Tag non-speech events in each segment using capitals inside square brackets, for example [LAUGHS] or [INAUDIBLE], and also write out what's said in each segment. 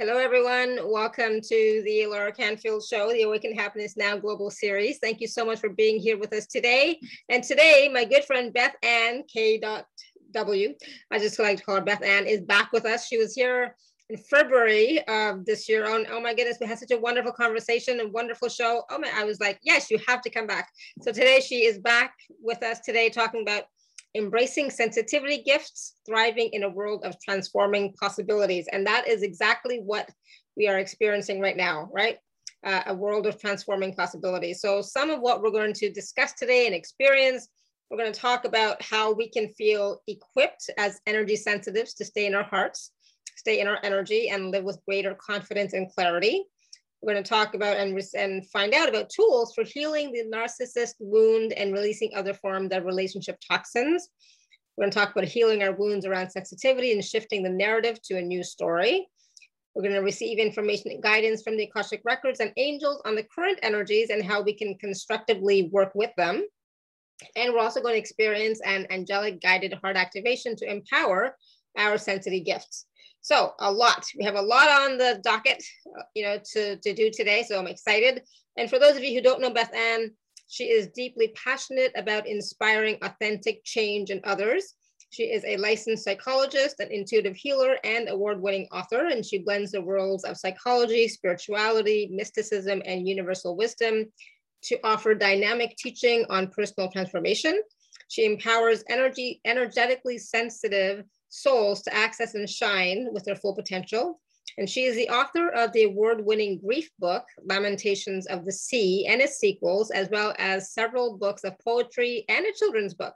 Hello, everyone. Welcome to the Alara Canfield Show, the Awaken Happiness Now Global Series. Thank you so much for being here with us today. And today, my good friend BethAnne K. W. I just like to call her BethAnne is back with us. She was here in February of this year. On oh my goodness, we had such a wonderful conversation and wonderful show. Oh my, I was like, yes, you have to come back. So today she is back with us today talking about embracing sensitivity gifts, thriving in a world of transforming possibilities. And that is exactly what we are experiencing right now, right? Uh, a world of transforming possibilities. So some of what we're going to discuss today and experience, we're going to talk about how we can feel equipped as energy sensitives to stay in our hearts, stay in our energy and live with greater confidence and clarity. We're going to talk about and, and find out about tools for healing the narcissist wound and releasing other forms of relationship toxins. We're going to talk about healing our wounds around sensitivity and shifting the narrative to a new story. We're going to receive information and guidance from the Akashic Records and angels on the current energies and how we can constructively work with them. And we're also going to experience an angelic guided heart activation to empower our sensitive gifts. So a lot, we have a lot on the docket, uh, you know, to, to do today. So I'm excited. And for those of you who don't know BethAnne, she is deeply passionate about inspiring authentic change in others. She is a licensed psychologist, an intuitive healer, and award-winning author, and she blends the worlds of psychology, spirituality, mysticism, and universal wisdom to offer dynamic teaching on personal transformation. She empowers energy, energetically sensitive souls to access and shine with their full potential. And she is the author of the award winning grief book, Lamentations of the Sea, and its sequels, as well as several books of poetry and a children's book.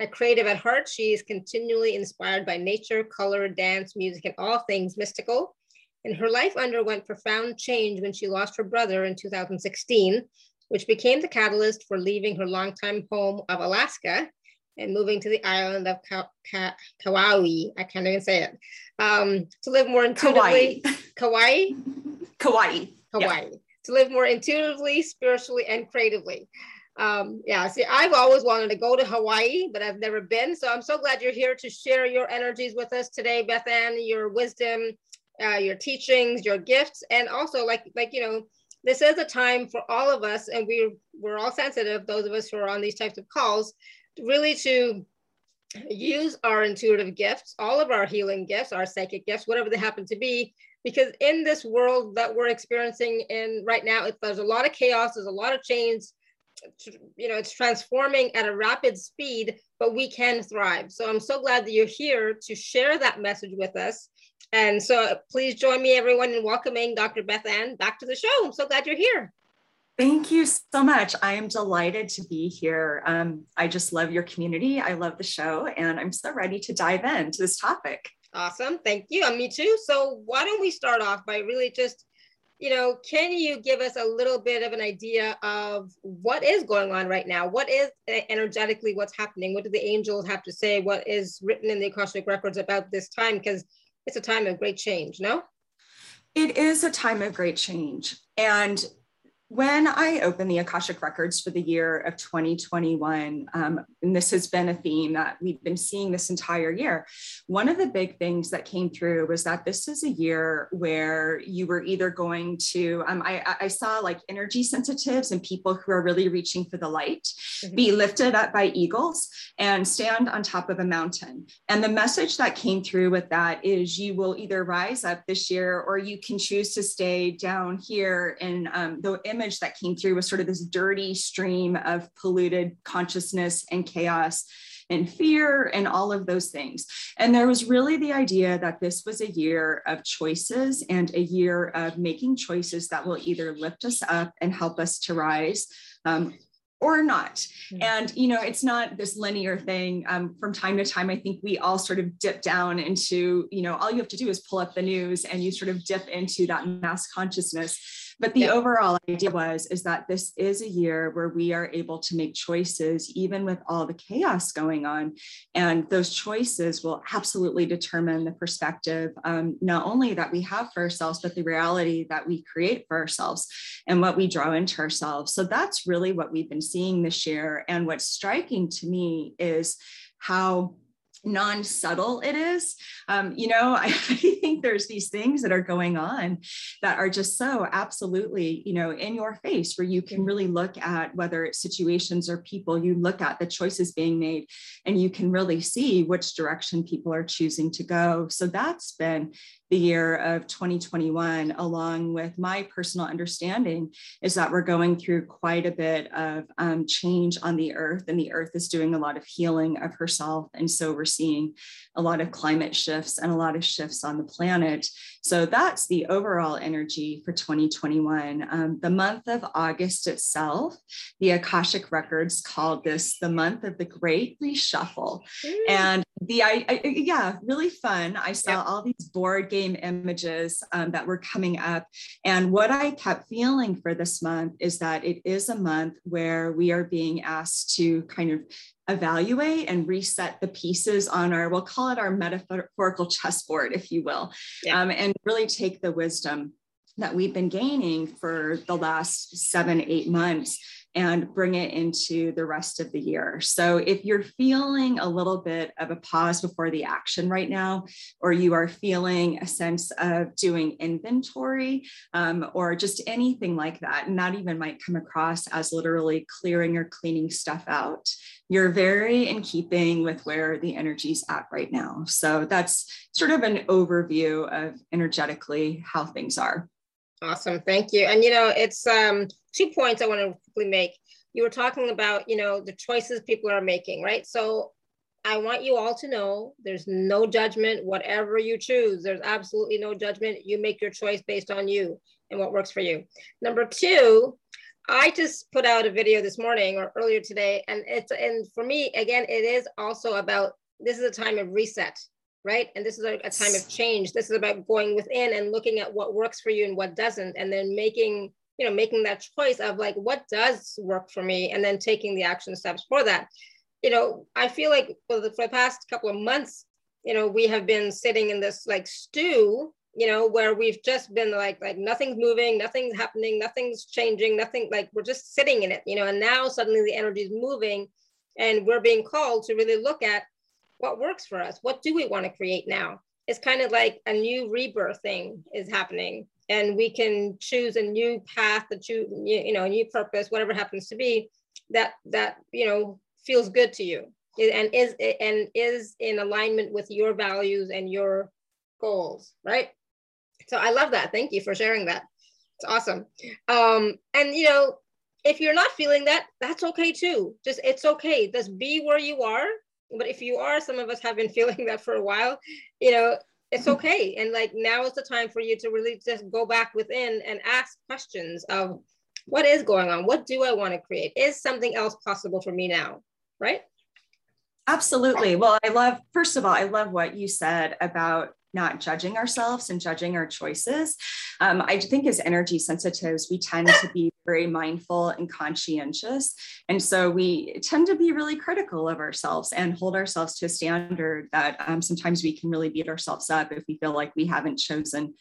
A creative at heart, she is continually inspired by nature, color, dance, music, and all things mystical. And her life underwent profound change when she lost her brother in 2016, which became the catalyst for leaving her longtime home of Alaska and moving to the island of Ka- Ka- Kauai. I can't even say it. Um, to live more intuitively. Kauai. Kauai. Hawaii. Yeah. To live more intuitively, spiritually, and creatively. Um, yeah, see, I've always wanted to go to Hawaii, but I've never been. So I'm so glad you're here to share your energies with us today, BethAnne, your wisdom, uh, your teachings, your gifts, and also like like you know, this is a time for all of us, and we we're all sensitive. Those of us who are on these types of calls really to use our intuitive gifts, all of our healing gifts, our psychic gifts, whatever they happen to be, because in this world that we're experiencing in right now, there's a lot of chaos, there's a lot of change, you know, it's transforming at a rapid speed, but we can thrive. So I'm so glad that you're here to share that message with us. And so please join me, everyone, in welcoming Dr. BethAnne back to the show. I'm so glad you're here. Thank you so much. I am delighted to be here. Um, I just love your community. I love the show, and I'm so ready to dive into this topic. Awesome. Thank you. And me too. So, why don't we start off by really just, you know, can you give us a little bit of an idea of what is going on right now? What is energetically what's happening? What do the angels have to say? What is written in the Akashic Records about this time? Because it's a time of great change, no? It is a time of great change. And when I opened the Akashic Records for the year of 2021, um, and this has been a theme that we've been seeing this entire year, one of the big things that came through was that this is a year where you were either going to, um, I, I, saw like energy sensitives and people who are really reaching for the light mm-hmm. be lifted up by eagles and stand on top of a mountain. And the message that came through with that is you will either rise up this year or you can choose to stay down here. And um, the image image that came through was sort of this dirty stream of polluted consciousness and chaos and fear and all of those things. And there was really the idea that this was a year of choices and a year of making choices that will either lift us up and help us to rise. Um, or not. And, you know, it's not this linear thing. Um, from time to time, I think we all sort of dip down into, you know, all you have to do is pull up the news and you sort of dip into that mass consciousness but the yeah. overall idea was is that this is a year where we are able to make choices even with all the chaos going on. And those choices will absolutely determine the perspective um, not only that we have for ourselves but the reality that we create for ourselves and what we draw into ourselves. So that's really what we've been seeing this year. And what's striking to me is how non-subtle it is. Um, you know I, [LAUGHS] I, think there's these things that are going on that are just so absolutely you know in your face where you can really look at whether it's situations or people you look at the choices being made and you can really see which direction people are choosing to go. So that's been the year of 2021, along with my personal understanding, is that we're going through quite a bit of um, change on the earth, and the earth is doing a lot of healing of herself. And so we're seeing a lot of climate shifts and a lot of shifts on the planet. So that's the overall energy for 2021. Um, the month of August itself, the Akashic Records called this the month of the Great Reshuffle. Mm. And the I, I, yeah really fun i saw yep. all these board game images um, that were coming up and what i kept feeling for this month is that it is a month where we are being asked to kind of evaluate and reset the pieces on our we'll call it our metaphorical chessboard if you will yeah. um, and really take the wisdom that we've been gaining for the last seven eight months and bring it into the rest of the year. So if you're feeling a little bit of a pause before the action right now, or you are feeling a sense of doing inventory um, or just anything like that, and that even might come across as literally clearing or cleaning stuff out, you're very in keeping with where the energy's at right now. So that's sort of an overview of energetically how things are. Awesome. Thank you. And, you know, it's um, two points I want to quickly make. You were talking about, you know, the choices people are making, right? So I want you all to know there's no judgment, whatever you choose, there's absolutely no judgment. You make your choice based on you and what works for you. Number two, I just put out a video this morning or earlier today, and it's, and for me, again, it is also about this is a time of reset right? And this is a, a, time of change. This is about going within and looking at what works for you and what doesn't, and then making, you know, making that choice of like what does work for me, and then taking the action steps for that. You know, I feel like for the, for the past couple of months, you know, we have been sitting in this like stew, you know, where we've just been like like nothing's moving, nothing's happening, nothing's changing, nothing like we're just sitting in it, you know, and now suddenly the energy is moving, and we're being called to really look at what works for us. What do we want to create now? It's kind of like a new rebirth thing is happening and we can choose a new path that you you know a new purpose whatever happens to be that that you know feels good to you. And is and is in alignment with your values and your goals right? So i love that. Thank you for sharing that. It's awesome. Um and you know if you're not feeling that that's okay too. Just it's okay. Just be where you are but if you are some of us have been [LAUGHS] feeling that for a while you know it's mm-hmm. okay. And like now is the time for you to really just go back within and ask questions of what is going on? What do i want to create? Is something else possible for me now? Right? Absolutely. Well i love first of all i love what you said about not judging ourselves and judging our choices. Um, I think as energy sensitives, we tend to be very mindful and conscientious. And so we tend to be really critical of ourselves and hold ourselves to a standard that um, sometimes we can really beat ourselves up if we feel like we haven't chosen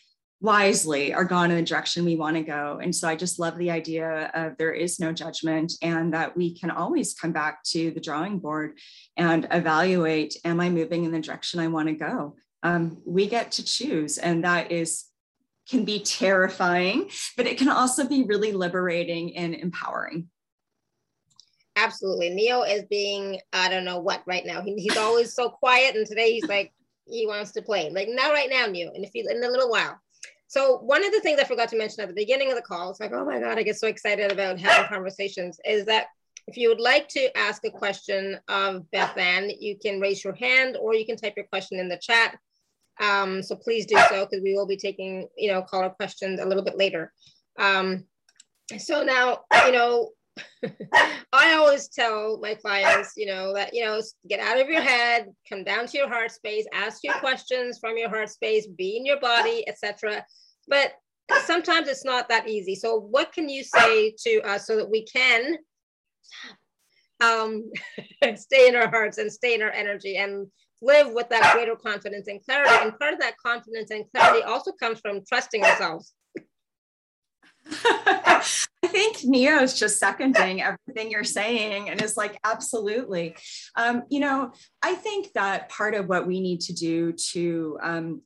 wisely or gone in the direction we want to go. And so I just love the idea of there is no judgment and that we can always come back to the drawing board and evaluate Am I moving in the direction I want to go? um, we get to choose and that is can be terrifying but it can also be really liberating and empowering. Absolutely. Neo is being i don't know what right now. He, he's always so quiet and today he's like he wants to play. Like not right now neo in a few in a little while. So one of the things i forgot to mention at the beginning of the call it's like oh my god i get so excited about having conversations is that if you would like to ask a question of BethAnne, you can raise your hand or you can type your question in the chat. Um, so please do so because we will be taking, you know, caller questions a little bit later. Um, so now, you know, [LAUGHS] I always tell my clients, you know, that, you know, get out of your head, come down to your heart space, ask your questions from your heart space, be in your body, etc. But sometimes it's not that easy. So what can you say to us so that we can um, [LAUGHS] stay in our hearts and stay in our energy and live with that greater confidence and clarity. And part of that confidence and clarity also comes from trusting ourselves. [LAUGHS] I think Neo is just seconding everything you're saying and is like, absolutely. Um, you know, I think that part of what we need to do to um,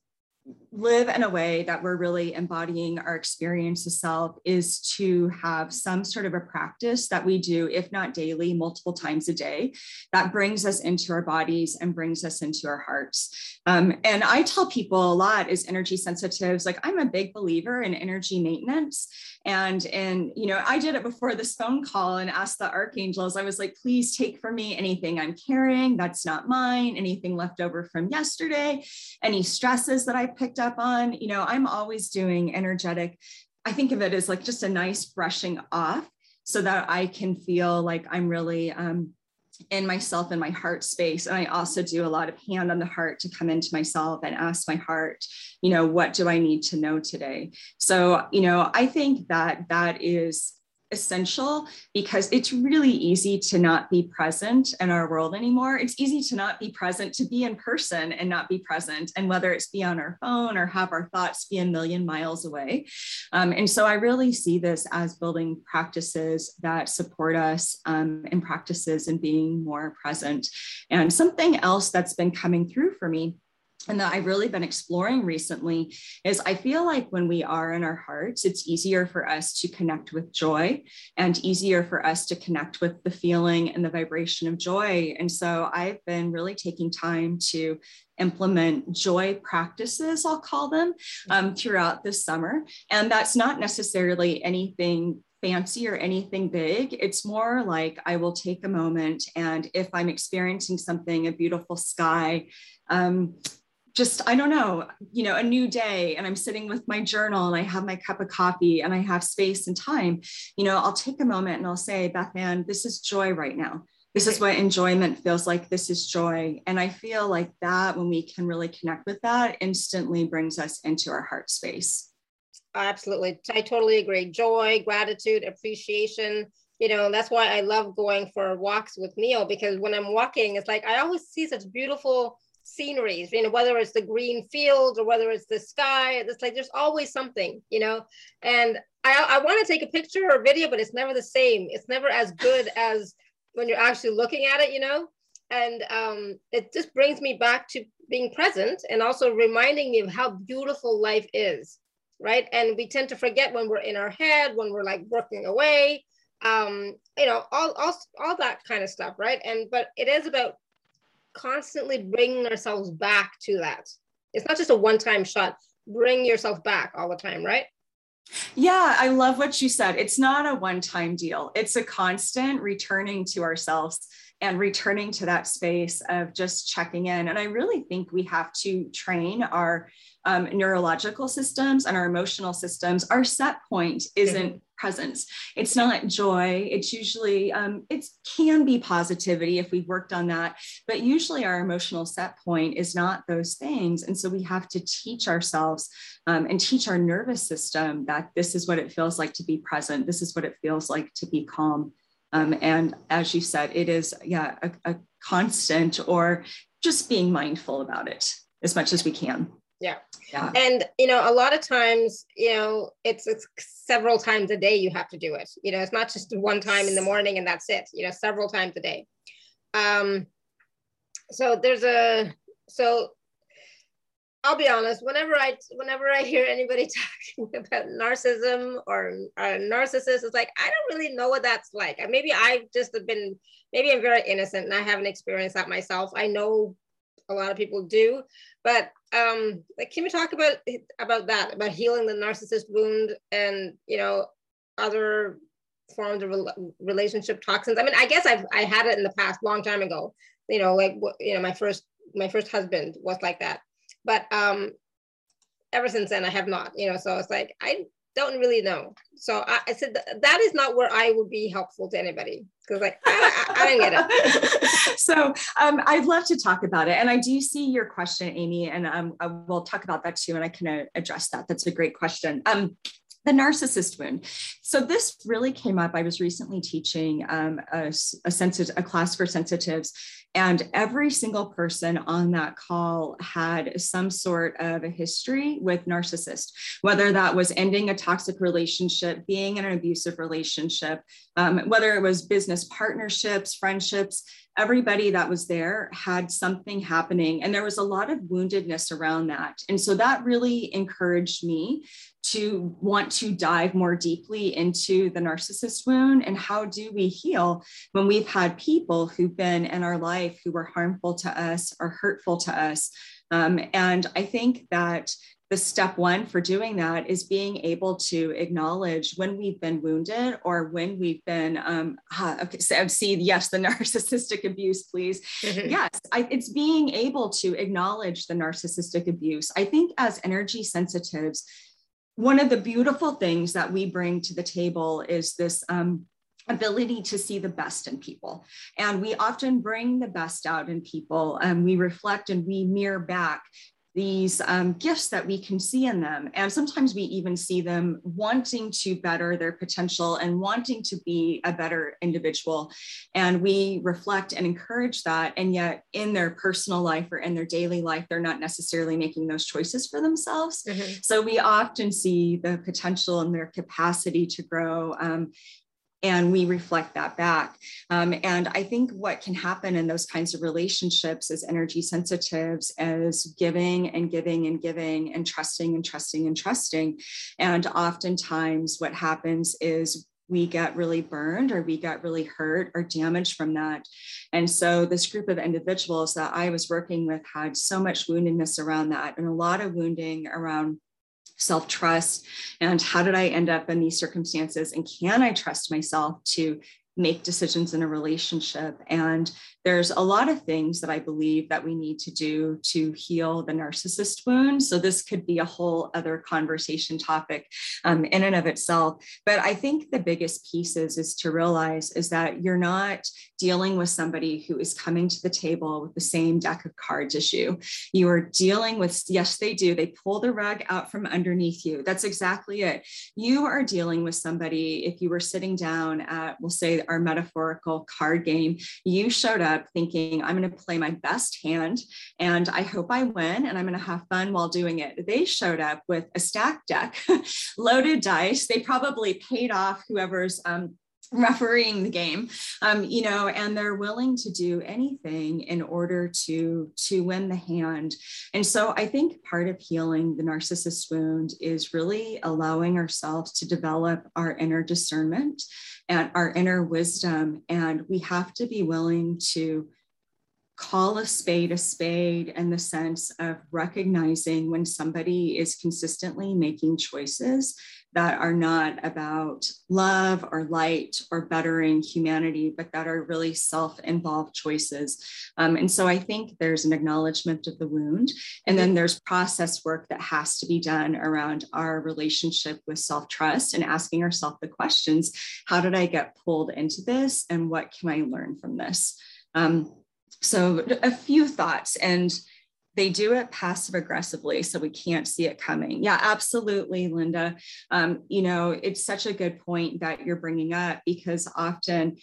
live in a way that we're really embodying our experience of self is to have some sort of a practice that we do, if not daily, multiple times a day, that brings us into our bodies and brings us into our hearts. Um, and I tell people a lot as energy sensitives, like I'm a big believer in energy maintenance. And and you know, I did it before this phone call and asked the archangels. I was like, please take for me anything I'm carrying that's not mine, anything left over from yesterday, any stresses that I picked up on. You know, I'm always doing energetic. I think of it as like just a nice brushing off so that I can feel like I'm really um, in myself and my heart space. And I also do a lot of hand on the heart to come into myself and ask my heart, you know, what do I need to know today? So, you know, I think that that is essential because it's really easy to not be present in our world anymore. It's easy to not be present, to be in person and not be present, and whether it's be on our phone or have our thoughts be a million miles away. Um, and so I really see this as building practices that support us um, in practices and being more present. And something else that's been coming through for me and that I've really been exploring recently is I feel like when we are in our hearts, it's easier for us to connect with joy and easier for us to connect with the feeling and the vibration of joy. And so I've been really taking time to implement joy practices, I'll call them, um, throughout this summer. And that's not necessarily anything fancy or anything big. It's more like I will take a moment and if I'm experiencing something, a beautiful sky, um, just i don't know you know a new day and i'm sitting with my journal and i have my cup of coffee and i have space and time you know i'll take a moment and i'll say BethAnne this is joy right now. This is what enjoyment feels like. This is joy. And i feel like that when we can really connect with that instantly brings us into our heart space. Absolutely. I totally agree. Joy gratitude appreciation you know that's why i love going for walks with Neo because when i'm walking it's like i always see such beautiful sceneries, you know, whether it's the green fields or whether it's the sky, it's like there's always something, you know. And I, I want to take a picture or video, but it's never the same. It's never as good as when you're actually looking at it, you know. And um, it just brings me back to being present and also reminding me of how beautiful life is, right? And we tend to forget when we're in our head, when we're like working away, um, you know, all, all, all that kind of stuff, right? And but it is about constantly bringing ourselves back to that. It's not just a one time shot, bring yourself back all the time, right? Yeah, I love what you said. It's not a one time deal, it's a constant returning to ourselves and returning to that space of just checking in. And I really think we have to train our um, neurological systems and our emotional systems. Our set point isn't mm-hmm. presence. It's not joy. It's usually um, it can be positivity if we've worked on that, but usually our emotional set point is not those things. And so we have to teach ourselves um, and teach our nervous system that this is what it feels like to be present. This is what it feels like to be calm. Um, and as you said, it is, yeah, a, a constant or just being mindful about it as much as we can. Yeah. Yeah. And you know, a lot of times, you know, it's it's several times a day you have to do it. You know, it's not just one time in the morning and that's it. You know, several times a day. Um so there's a so I'll be honest. Whenever I whenever I hear anybody [LAUGHS] talking about narcissism or a narcissist, it's like I don't really know what that's like. Maybe I've just been maybe I'm very innocent and I haven't experienced that myself. I know a lot of people do, but um, like can we talk about about that about healing the narcissist wound and you know other forms of relationship toxins? I mean, I guess I've I had it in the past, long time ago. You know, like you know, my first my first husband was like that but um, ever since then, I have not, you know, so it's like, I don't really know. So I, I said, that is not where I would be helpful to anybody because like, I, I, I didn't get it. [LAUGHS] so um, I'd love to talk about it. And I do see your question, Amy, and um, I will talk about that too. And I can uh, address that. That's a great question. Um, the narcissist wound. So this really came up. I was recently teaching um, a, a, sensitive, a class for sensitives, And every single person on that call had some sort of a history with narcissist, whether that was ending a toxic relationship, being in an abusive relationship, um, whether it was business partnerships, friendships, everybody that was there had something happening. And there was a lot of woundedness around that. And so that really encouraged me to want to dive more deeply into the narcissist wound and how do we heal when we've had people who've been in our life who were harmful to us or hurtful to us. Um, and I think that the step one for doing that is being able to acknowledge when we've been wounded or when we've been um okay so see yes the [LAUGHS] narcissistic abuse please mm-hmm. yes I, it's being able to acknowledge the narcissistic abuse i think as energy sensitives one of the beautiful things that we bring to the table is this um, ability to see the best in people. And we often bring the best out in people and we reflect and we mirror back these um, gifts that we can see in them. And sometimes we even see them wanting to better their potential and wanting to be a better individual. And we reflect and encourage that. And yet, in their personal life or in their daily life, they're not necessarily making those choices for themselves. Mm-hmm. So we often see the potential and their capacity to grow um, and we reflect that back. Um, and I think what can happen in those kinds of relationships as energy sensitives is giving and giving and giving and trusting and trusting and trusting. And oftentimes, what happens is we get really burned or we get really hurt or damaged from that. And so, this group of individuals that I was working with had so much woundedness around that and a lot of wounding around self trust and how did I end up in these circumstances and can I trust myself to make decisions in a relationship and there's a lot of things that I believe that we need to do to heal the narcissist wound. So this could be a whole other conversation topic um, in and of itself. But I think the biggest pieces is to realize is that you're not dealing with somebody who is coming to the table with the same deck of cards as you. You are dealing with, yes, they do. They pull the rug out from underneath you. That's exactly it. You are dealing with somebody, if you were sitting down at, we'll say, our metaphorical card game, you showed up thinking, I'm going to play my best hand and I hope I win and I'm going to have fun while doing it. They showed up with a stack deck, [LAUGHS] loaded dice. They probably paid off whoever's um, refereeing the game um, you know and they're willing to do anything in order to to win the hand and so i think part of healing the narcissist wound is really allowing ourselves to develop our inner discernment and our inner wisdom. And we have to be willing to call a spade a spade in the sense of recognizing when somebody is consistently making choices that are not about love or light or bettering humanity, but that are really self involved choices. Um, and so I think there's an acknowledgement of the wound. And then there's process work that has to be done around our relationship with self trust and asking ourselves the questions how did I get pulled into this? And what can I learn from this? Um, so, a few thoughts. And they do it passive aggressively so we can't see it coming yeah absolutely linda um, you know it's such a good point that you're bringing up because often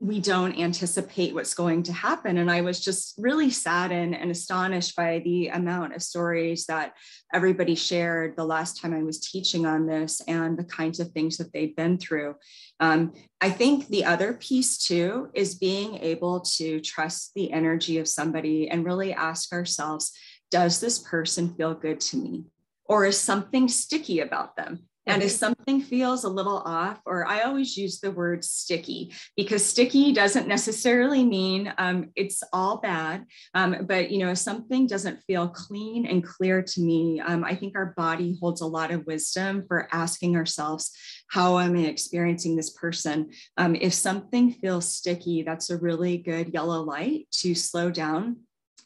we don't anticipate what's going to happen. And I was just really saddened and astonished by the amount of stories that everybody shared the last time I was teaching on this and the kinds of things that they've been through. Um, I think the other piece too is being able to trust the energy of somebody and really ask ourselves does this person feel good to me? Or is something sticky about them? And if something feels a little off, or I always use the word sticky because sticky doesn't necessarily mean um, it's all bad. Um, but, you know, if something doesn't feel clean and clear to me, um, I think our body holds a lot of wisdom for asking ourselves, how am I experiencing this person? Um, if something feels sticky, that's a really good yellow light to slow down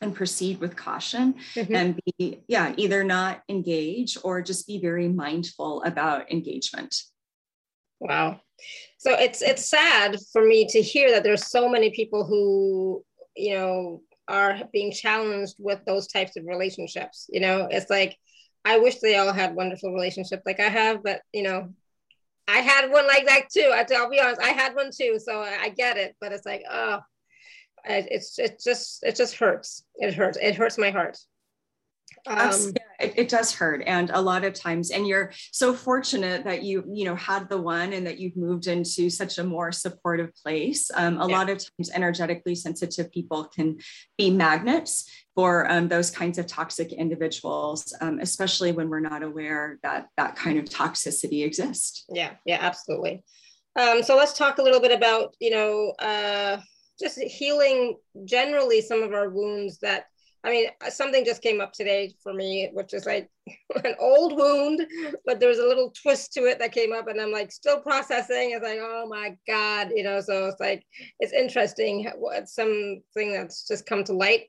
and proceed with caution mm-hmm. and be yeah either not engage or just be very mindful about engagement. Wow. So it's it's sad for me to hear that there's so many people who you know are being challenged with those types of relationships you know? It's like i wish they all had wonderful relationships like i have but you know i had one like that too. I'll be honest i had one too so i get it but it's like oh it's it just it just hurts. It hurts. It hurts my heart. Um, it, it, does hurt and a lot of times and you're so fortunate that you you know had the one and that you've moved into such a more supportive place um, a yeah. lot of times energetically sensitive people can be magnets for um, those kinds of toxic individuals um, especially when we're not aware that that kind of toxicity exists yeah yeah absolutely um, so let's talk a little bit about you know uh, just healing generally some of our wounds that I mean, something just came up today for me, which is like [LAUGHS] an old wound, but there was a little twist to it that came up, and I'm like still processing. It's like, oh my God, you know. So it's like it's interesting. It's something that's just come to light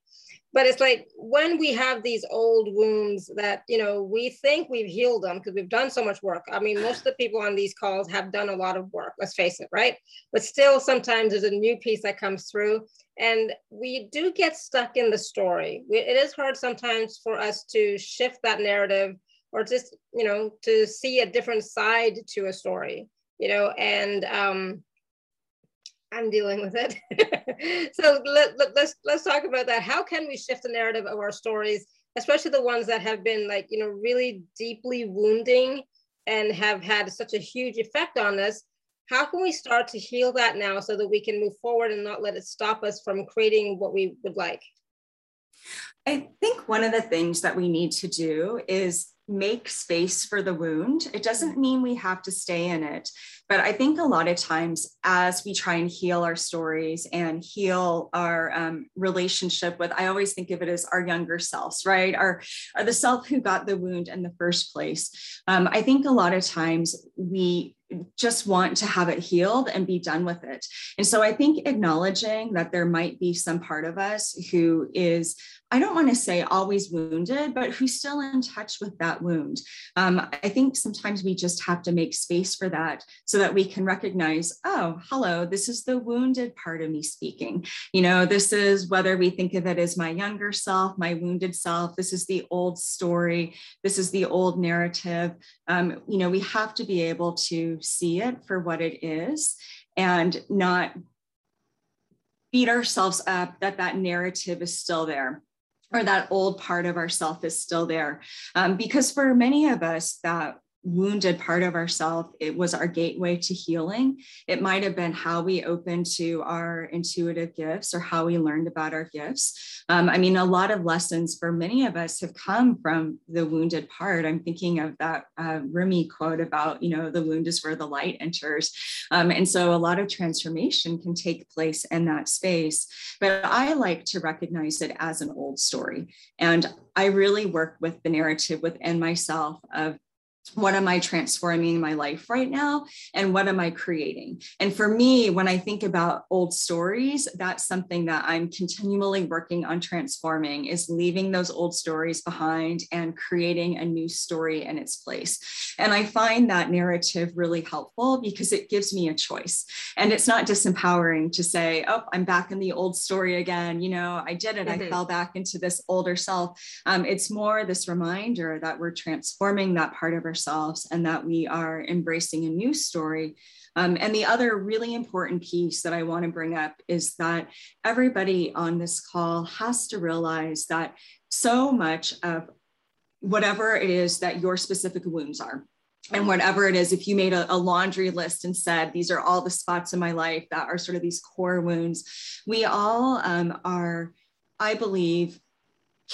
but it's like when we have these old wounds that you know we think we've healed them because we've done so much work. I mean most of the people on these calls have done a lot of work let's face it right? But still sometimes there's a new piece that comes through and we do get stuck in the story. It is hard sometimes for us to shift that narrative or just you know to see a different side to a story you know and um I'm dealing with it. [LAUGHS] so let, let, let's let's talk about that. How can we shift the narrative of our stories, especially the ones that have been like you know really deeply wounding and have had such a huge effect on us? How can we start to heal that now so that we can move forward and not let it stop us from creating what we would like? I think one of the things that we need to do is make space for the wound. It doesn't mean we have to stay in it, but I think a lot of times as we try and heal our stories and heal our um, relationship with, I always think of it as our younger selves, right? Our, our the self who got the wound in the first place. Um, I think a lot of times we just want to have it healed and be done with it. And so I think acknowledging that there might be some part of us who is, I don't want to say always wounded, but who's still in touch with that wound. Um, I think sometimes we just have to make space for that so that we can recognize, oh, hello, this is the wounded part of me speaking. You know, this is whether we think of it as my younger self, my wounded self, this is the old story, this is the old narrative. Um, you know, we have to be able to see it for what it is and not beat ourselves up that that narrative is still there or that old part of ourself is still there. Um, because for many of us that wounded part of ourself it was our gateway to healing. It might have been how we opened to our intuitive gifts or how we learned about our gifts. Um, i mean a lot of lessons for many of us have come from the wounded part. I'm thinking of that uh, rumi quote about you know the wound is where the light enters. Um, and so a lot of transformation can take place in that space but i like to recognize it as an old story. And i really work with the narrative within myself of what am I transforming in my life right now? And what am I creating? And for me, when I think about old stories, that's something that I'm continually working on transforming is leaving those old stories behind and creating a new story in its place. And I find that narrative really helpful because it gives me a choice. And it's not disempowering to say, oh, I'm back in the old story again. You know, I did it. Mm-hmm. I fell back into this older self. Um, it's more this reminder that we're transforming that part of our ourselves and that we are embracing a new story. Um, and the other really important piece that I want to bring up is that everybody on this call has to realize that so much of whatever it is that your specific wounds are, and whatever it is, if you made a, a, laundry list and said, these are all the spots in my life that are sort of these core wounds, we all um, are, I believe,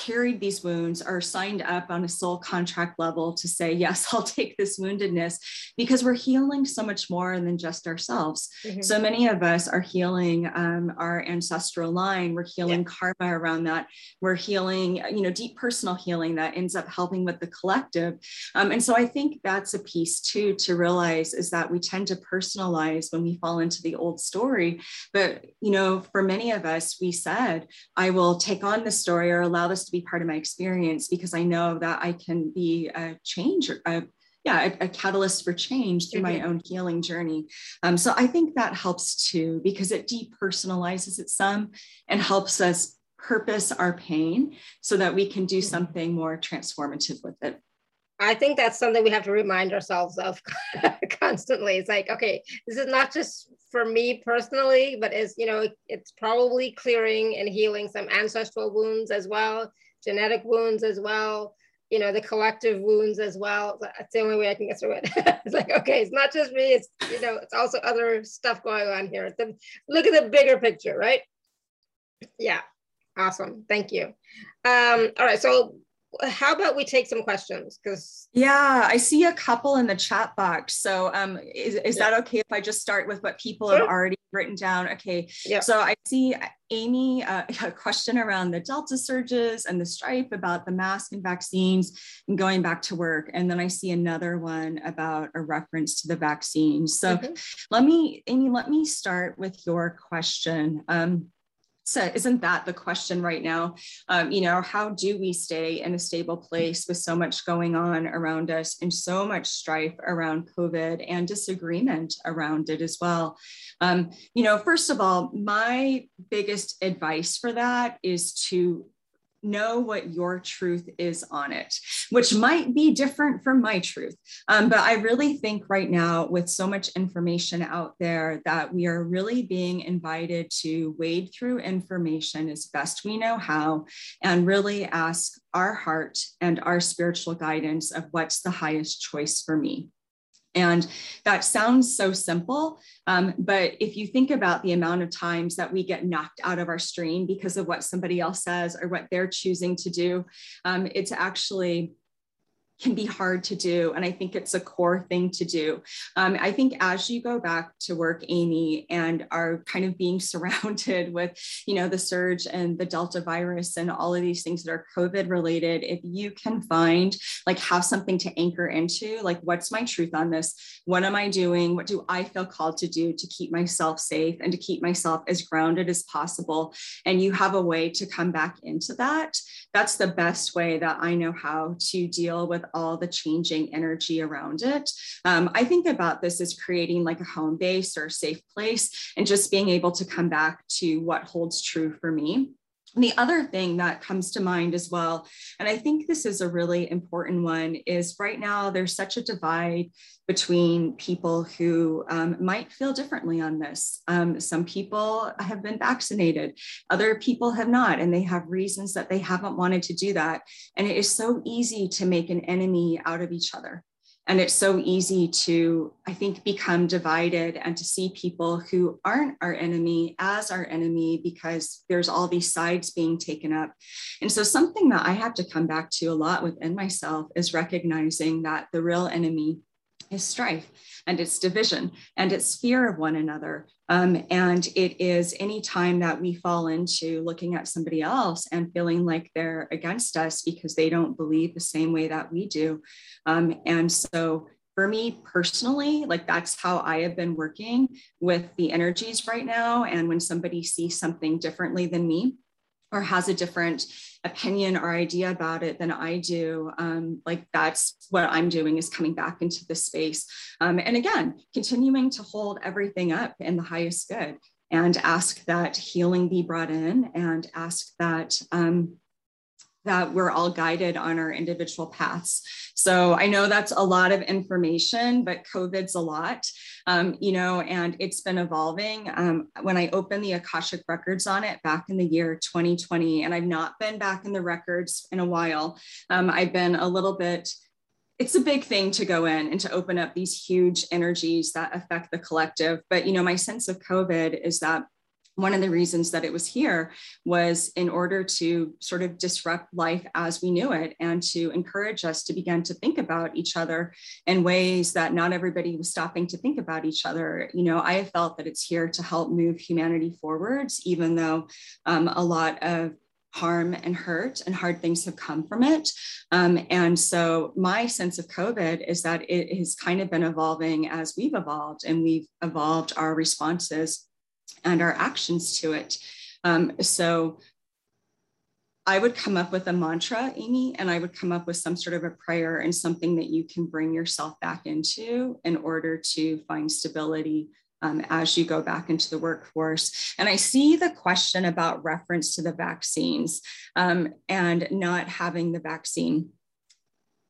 carried these wounds are signed up on a soul contract level to say, yes, [LAUGHS] I'll take this woundedness because we're healing so much more than just ourselves. Mm-hmm. So many of us are healing um, our ancestral line. We're healing yeah. karma around that. We're healing, you know, deep personal healing that ends up helping with the collective. Um, and so I think that's a piece too to realize is that we tend to personalize when we fall into the old story. But, you know, for many of us, we said, I will take on the story or allow this to be part of my experience because I know that I can be a change, a, yeah, a, a catalyst for change through mm-hmm. my own healing journey. Um, so I think that helps too because it depersonalizes it some and helps us purpose our pain so that we can do mm-hmm. something more transformative with it. I think that's something we have to remind ourselves of [LAUGHS] constantly. It's like, okay, this is not just for me personally, but it's you know it's probably clearing and healing some ancestral wounds as well, genetic wounds as well. You know the collective wounds as well. That's the only way I can get through it. [LAUGHS] it's like okay, it's not just me. It's you know it's also other stuff going on here. The, look at the bigger picture, right? Yeah, awesome. Thank you. Um, all right, so how about we take some questions? Because yeah i see a couple in the chat box. So um is, is yeah. that okay if i just start with what people sure. have already written down? Okay. Yeah. So i see amy uh, [LAUGHS] a question around the delta surges and the stripe about the mask and vaccines and going back to work. And then i see another one about a reference to the vaccine. So mm-hmm. let me amy let me start with your question. Um, so isn't that the question right now? Um, you know, how do we stay in a stable place with so much going on around us and so much strife around COVID and disagreement around it as well? Um, you know, first of all, my biggest advice for that is to know what your truth is on it, which might be different from my truth. Um, but I really think right now, with so much information out there, that we are really being invited to wade through information as best we know how and really ask our heart and our spiritual guidance of what's the highest choice for me. And that sounds so simple. Um, but if you think about the amount of times that we get knocked out of our stream because of what somebody else says or what they're choosing to do, um, it's actually can be hard to do. And I think it's a core thing to do. Um, I think as you go back to work, Amy, and are kind of being [LAUGHS] surrounded with, you know, the surge and the Delta virus and all of these things that are COVID related, if you can find like have something to anchor into, like what's my truth on this? What am I doing? What do I feel called to do to keep myself safe and to keep myself as grounded as possible? And you have a way to come back into that. That's the best way that I know how to deal with all the changing energy around it. Um, I think about this as creating like a home base or a safe place and just being able to come back to what holds true for me. The other thing that comes to mind as well, and I think this is a really important one, is right now there's such a divide between people who um, might feel differently on this. Um, some people have been vaccinated, other people have not, and they have reasons that they haven't wanted to do that. And it is so easy to make an enemy out of each other. And it's so easy to, I think, become divided and to see people who aren't our enemy as our enemy because there's all these sides being taken up. And so, something that I have to come back to a lot within myself is recognizing that the real enemy is strife and it's division and it's fear of one another. Um, and it is any time that we fall into looking at somebody else and feeling like they're against us because they don't believe the same way that we do. Um, and so for me personally, like that's how I have been working with the energies right now. And when somebody sees something differently than me, or has a different opinion or idea about it than I do, um, like that's what I'm doing is coming back into the space. Um, and again, continuing to hold everything up in the highest good and ask that healing be brought in and ask that um, that we're all guided on our individual paths. So I know that's a lot of information, but COVID's a lot, um, you know, and it's been evolving. Um, when I opened the Akashic records on it back in the year 2020, and I've not been back in the records in a while, um, I've been a little bit it's a big thing to go in and to open up these huge energies that affect the collective. But you know, my sense of COVID is that one of the reasons that it was here was in order to sort of disrupt life as we knew it and to encourage us to begin to think about each other in ways that not everybody was stopping to think about each other. You know, I have felt that it's here to help move humanity forwards, even though um, a lot of harm and hurt and hard things have come from it. Um, and so my sense of COVID is that it has kind of been evolving as we've evolved and we've evolved our responses and our actions to it. Um, so I would come up with a mantra, Amy, and I would come up with some sort of a prayer and something that you can bring yourself back into in order to find stability um, as you go back into the workforce. And I see the question about reference to the vaccines um, and not having the vaccine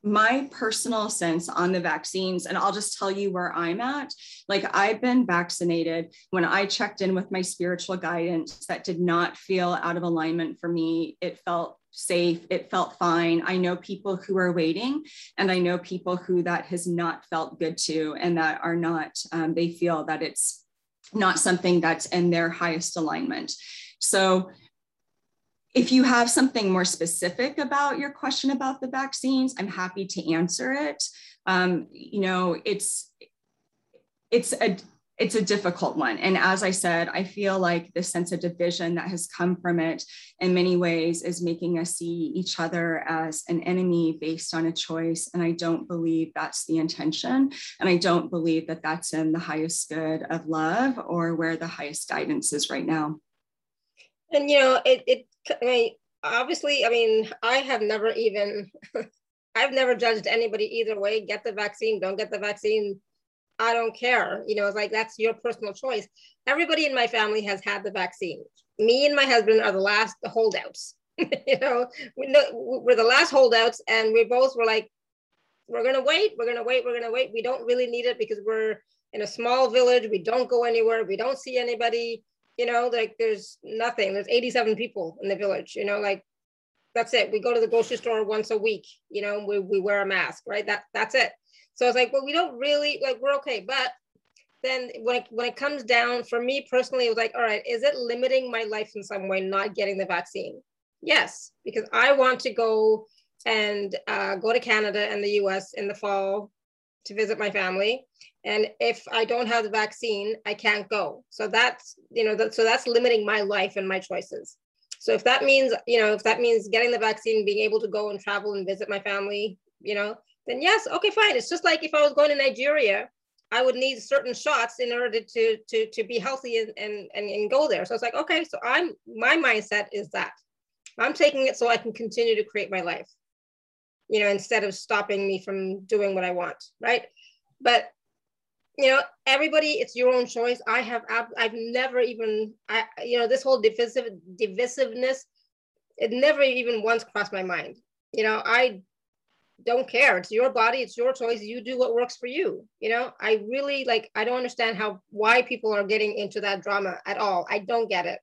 my personal sense on the vaccines, and I'll just tell you where I'm at. Like, I've been vaccinated. When I checked in with my spiritual guidance, that did not feel out of alignment for me. It felt safe. It felt fine. I know people who are waiting, and I know people who that has not felt good to, and that are not, um, they feel that it's not something that's in their highest alignment. So, if you have something more specific about your question about the vaccines, I'm happy to answer it. Um, you know, it's it's a it's a difficult one. And as I said, I feel like the sense of division that has come from it in many ways is making us see each other as an enemy based on a choice. And I don't believe that's the intention. And I don't believe that that's in the highest good of love or where the highest guidance is right now. And, you know, it, it I mean, obviously, I mean, I have never even, [LAUGHS] I've never judged anybody either way. Get the vaccine, don't get the vaccine. I don't care. You know, it's like that's your personal choice. Everybody in my family has had the vaccine. Me and my husband are the last holdouts. [LAUGHS] you know, we're the last holdouts, and we both were like, we're gonna wait, we're gonna wait, we're gonna wait. We don't really need it because we're in a small village. We don't go anywhere. We don't see anybody you know, like there's nothing. There's 87 people in the village, you know, like that's it. We go to the grocery store once a week, you know, we, we wear a mask, right? That that's it. So it's like, well, we don't really like we're okay. But then when it when it comes down for me personally, it was like, all right, is it limiting my life in some way not getting the vaccine? Yes, because I want to go and uh, go to Canada and the US in the fall to visit my family and if i don't have the vaccine i can't go. So that's you know that, so that's limiting my life and my choices. So if that means you know if that means getting the vaccine being able to go and travel and visit my family you know then yes okay fine. It's just like if i was going to nigeria i would need certain shots in order to to to be healthy and and and, and go there. So it's like okay so i'm my mindset is that i'm taking it so i can continue to create my life you know instead of stopping me from doing what i want right? But you know everybody it's your own choice. I have i've never even i you know this whole divisive divisiveness it never even once crossed my mind. You know i don't care. It's your body it's your choice. You do what works for you. You know i really like i don't understand how why people are getting into that drama at all. I don't get it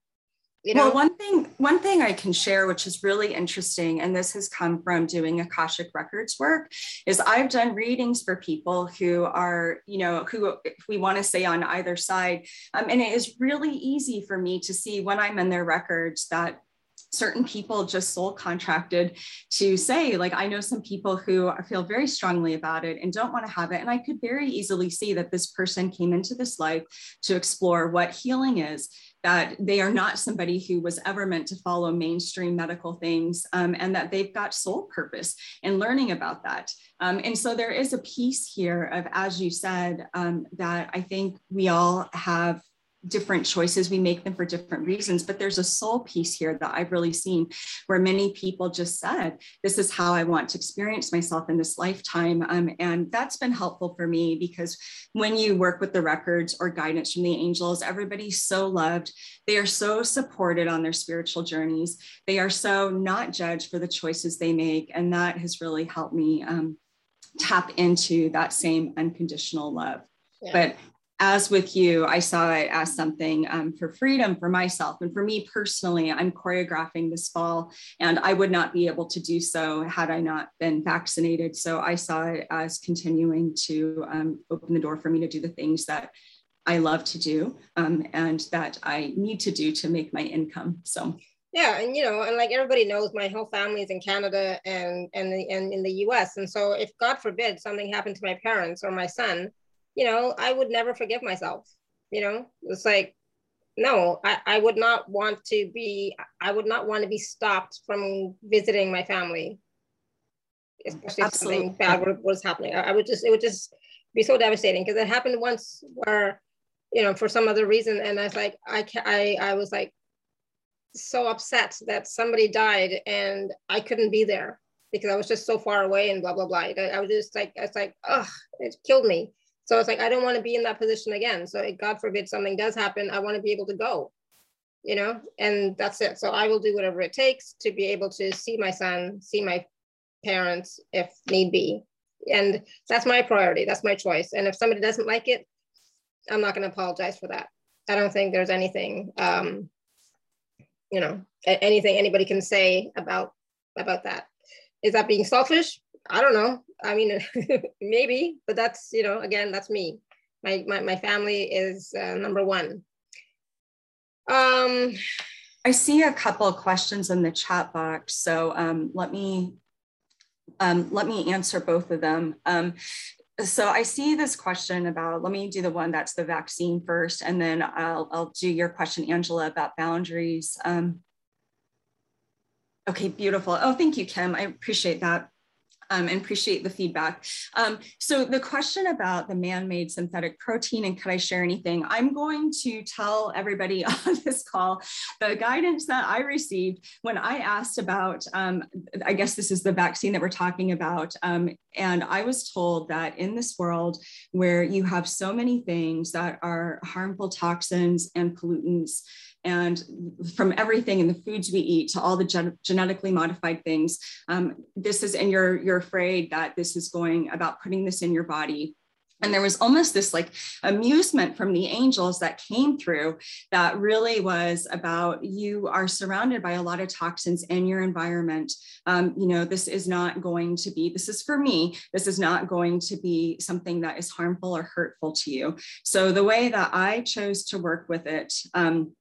you know? Well, one thing, one thing I can share, which is really interesting, and this has come from doing Akashic Records work, is I've done readings for people who are, you know, who we want to say on either side. Um, and it is really easy for me to see when I'm in their records that certain people just soul contracted to say like i know some people who feel very strongly about it and don't want to have it and i could very easily see that this person came into this life to explore what healing is that they are not somebody who was ever meant to follow mainstream medical things um, and that they've got soul purpose in learning about that. Um, and so there is a piece here of, as you said, um, that I think we all have different choices. We make them for different reasons, but there's a soul piece here that I've really seen where many people just said, This is how I want to experience myself in this lifetime. Um, and that's been helpful for me because when you work with the records or guidance from the angels, everybody's so loved. They are so supported on their spiritual journeys. They are so not judged for the choices they make. And that has really helped me um, tap into that same unconditional love. Yeah. But as with you, I saw it as something um, for freedom for myself. And for me personally, I'm choreographing this fall, and I would not be able to do so had I not been vaccinated. So I saw it as continuing to um, open the door for me to do the things that I love to do um, and that I need to do to make my income. So. Yeah, and you know, and like everybody knows, my whole family is in Canada and and, and in the U.S. And so, if God forbid something happened to my parents or my son, you know, I would never forgive myself. You know, it's like, no, I, I would not want to be, I would not want to be stopped from visiting my family, especially if something bad was happening. I, I would just, it would just be so devastating because it happened once where, you know, for some other reason. And I was like, I, I, I was like so upset that somebody died and I couldn't be there because I was just so far away and blah, blah, blah. I, I was just like, it's like, oh, it killed me. So it's like, I don't want to be in that position again. So God forbid something does happen, I want to be able to go, you know, and that's it. So I will do whatever it takes to be able to see my son, see my parents if need be. And that's my priority. That's my choice. And if somebody doesn't like it, I'm not going to apologize for that. I don't think there's anything, um, you know, anything anybody can say about about that. Is that being selfish? I don't know. I mean, [LAUGHS] maybe, but that's you know, again, that's me. My my, my family is uh, number one. Um, I see a couple of questions in the chat box, so um, let me um, let me answer both of them. Um, so I see this question about, let me do the one that's the vaccine first, and then I'll, I'll do your question, Angela, about boundaries. Um, okay, beautiful. Oh, thank you, Kim. I appreciate that um, and appreciate the feedback. Um, so the question about the man-made synthetic protein and could I share anything? I'm going to tell everybody [LAUGHS] on this call the guidance that I received when I asked about, um, I guess this is the vaccine that we're talking about. Um, and I was told that in this world where you have so many things that are harmful toxins and pollutants, and from everything in the foods we eat to all the gen- genetically modified things um, this is and you're you're afraid that this is going about putting this in your body. And there was almost this like amusement from the angels that came through that really was about you are surrounded by a lot of toxins in your environment. Um, you know this is not going to be this is for me. This is not going to be something that is harmful or hurtful to you. So the way that i chose to work with it um,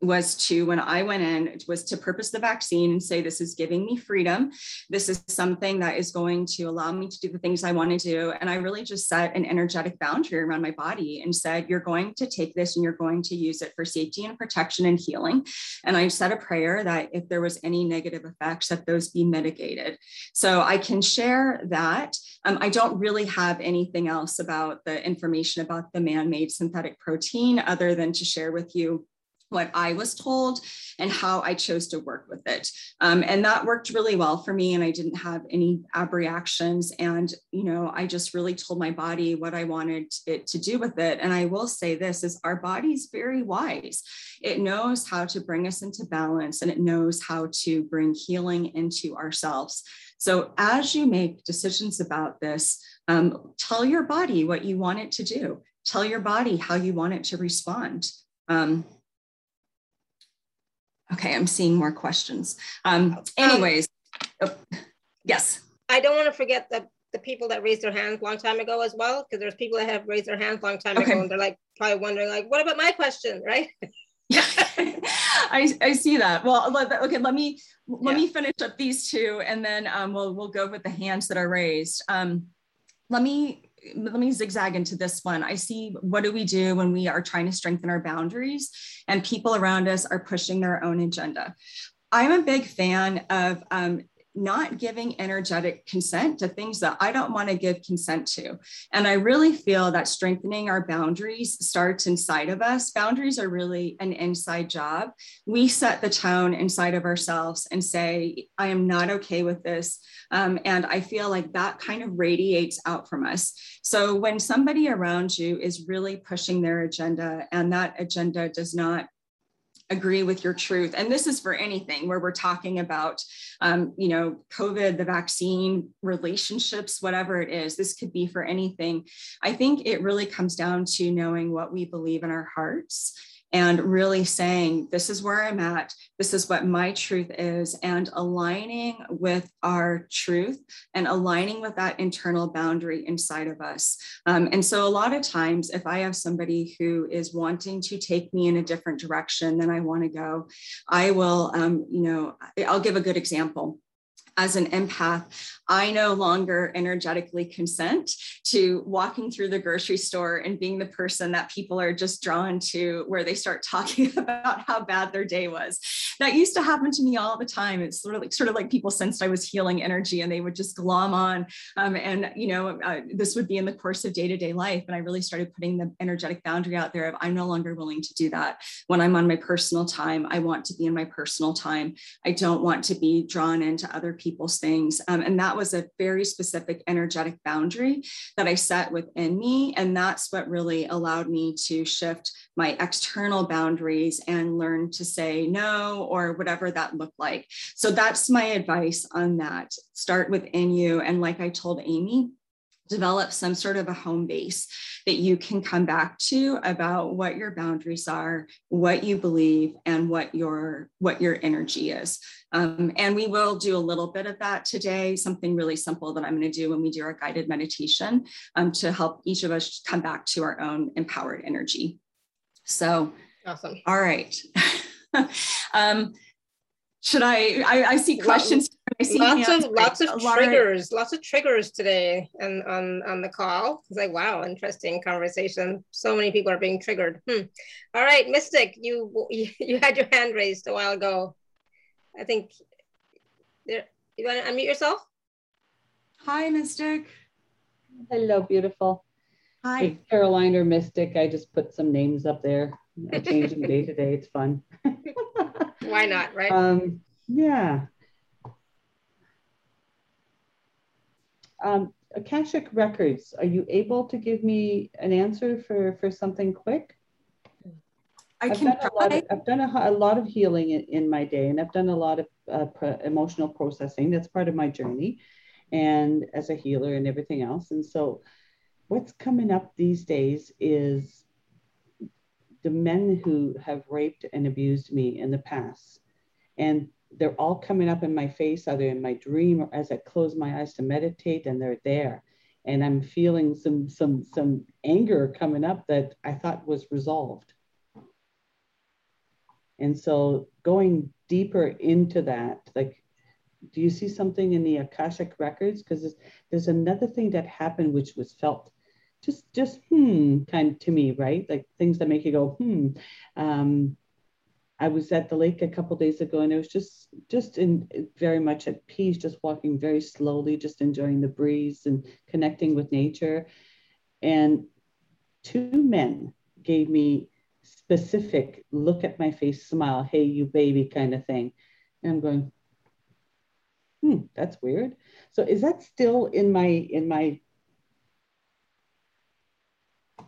was to when i went in it was to purpose the vaccine and say this is giving me freedom. This is something that is going to allow me to do the things i want to do. And i really just set an energetic boundary around my body and said you're going to take this and you're going to use it for safety and protection and healing. And i said a prayer that if there was any negative effects that those be mitigated. So i can share that. Um, i don't really have anything else about the information about the man-made synthetic protein other than to share with you what I was told and how I chose to work with it. Um, and that worked really well for me. And I didn't have any ab reactions. And, you know, I just really told my body what I wanted it to do with it. And I will say this is our body's very wise. It knows how to bring us into balance and it knows how to bring healing into ourselves. So as you make decisions about this, um, tell your body what you want it to do. Tell your body how you want it to respond. Um, Okay, I'm seeing more questions. Um, um anyways, um, oh, yes. I don't want to forget the, the people that raised their hands a long time ago as well, because there's people that have raised their hands long time okay. ago and they're like probably wondering like, what about my question, right? yeah, [LAUGHS] [LAUGHS] I, I see that. Well, okay, let me let yeah. me finish up these two, and then um, we'll we'll go with the hands that are raised. Um, let me let me zigzag into this one. I see what do we do when we are trying to strengthen our boundaries and people around us are pushing their own agenda. I'm a big fan of um, not giving energetic consent to things that I don't want to give consent to. And I really feel that strengthening our boundaries starts inside of us. Boundaries are really an inside job. We set the tone inside of ourselves and say, I am not okay with this. Um, and I feel like that kind of radiates out from us. So when somebody around you is really pushing their agenda and that agenda does not agree with your truth. And this is for anything where we're talking about um, you know covid the vaccine relationships whatever it is this could be for anything. I think it really comes down to knowing what we believe in our hearts and really saying, this is where I'm at, this is what my truth is, and aligning with our truth and aligning with that internal boundary inside of us. Um, and so, a lot of times, if I have somebody who is wanting to take me in a different direction than I want to go, I will, um, you know, I'll give a good example as an empath, I no longer energetically consent to walking through the grocery store and being the person that people are just drawn to where they start talking [LAUGHS] about how bad their day was. That used to happen to me all the time. It's sort of like sort of like people sensed I was healing energy and they would just glom on. Um, and you know, uh, this would be in the course of day-to-day life. And I really started putting the energetic boundary out there of I'm no longer willing to do that. When I'm on my personal time, I want to be in my personal time. I don't want to be drawn into other people's things. Um, and that was a very specific energetic boundary that I set within me. And that's what really allowed me to shift my external boundaries and learn to say no or whatever that looked like. So that's my advice on that. Start within you. And like I told Amy, develop some sort of a home base that you can come back to about what your boundaries are what you believe and what your what your energy is. Um, and we will do a little bit of that today something really simple that i'm going to do when we do our guided meditation um, to help each of us come back to our own empowered energy. So awesome. all right. [LAUGHS] Um, should I, I, I see questions lots of lots of triggers, lots of triggers today and on on the call. It's like wow, interesting conversation. So many people are being triggered. Hmm. All right, Mystic, you you [LAUGHS] had your hand raised a while ago. I think there. You want to unmute yourself? Hi, Mystic. Hello, beautiful. Hi. It's Caroline or Mystic. I just put some names up there. I change them day to day. It's fun. [LAUGHS] Why not, right? Um, yeah. Um, Akashic Records, are you able to give me an answer for, for something quick? I I've can done a lot of, I've done a, a lot of healing in, in, my day and I've done a lot of uh, pro, emotional processing. That's part of my journey and as a healer and everything else. And so what's coming up these days is the men who have raped and abused me in the past. And they're all coming up in my face, either in my dream or as I close my eyes to meditate, and they're there. And I'm feeling some some some anger coming up that I thought was resolved. And so going deeper into that, like, do you see something in the Akashic records? Because there's, there's another thing that happened which was felt just just hmm kind to me, right? Like things that make you go hmm. Um, I was at the lake a couple days ago and it was just just in very much at peace, just walking very slowly, just enjoying the breeze and connecting with nature. And two men gave me specific look at my face, smile, hey you baby kind of thing. And I'm going, hmm, that's weird. So is that still in my in my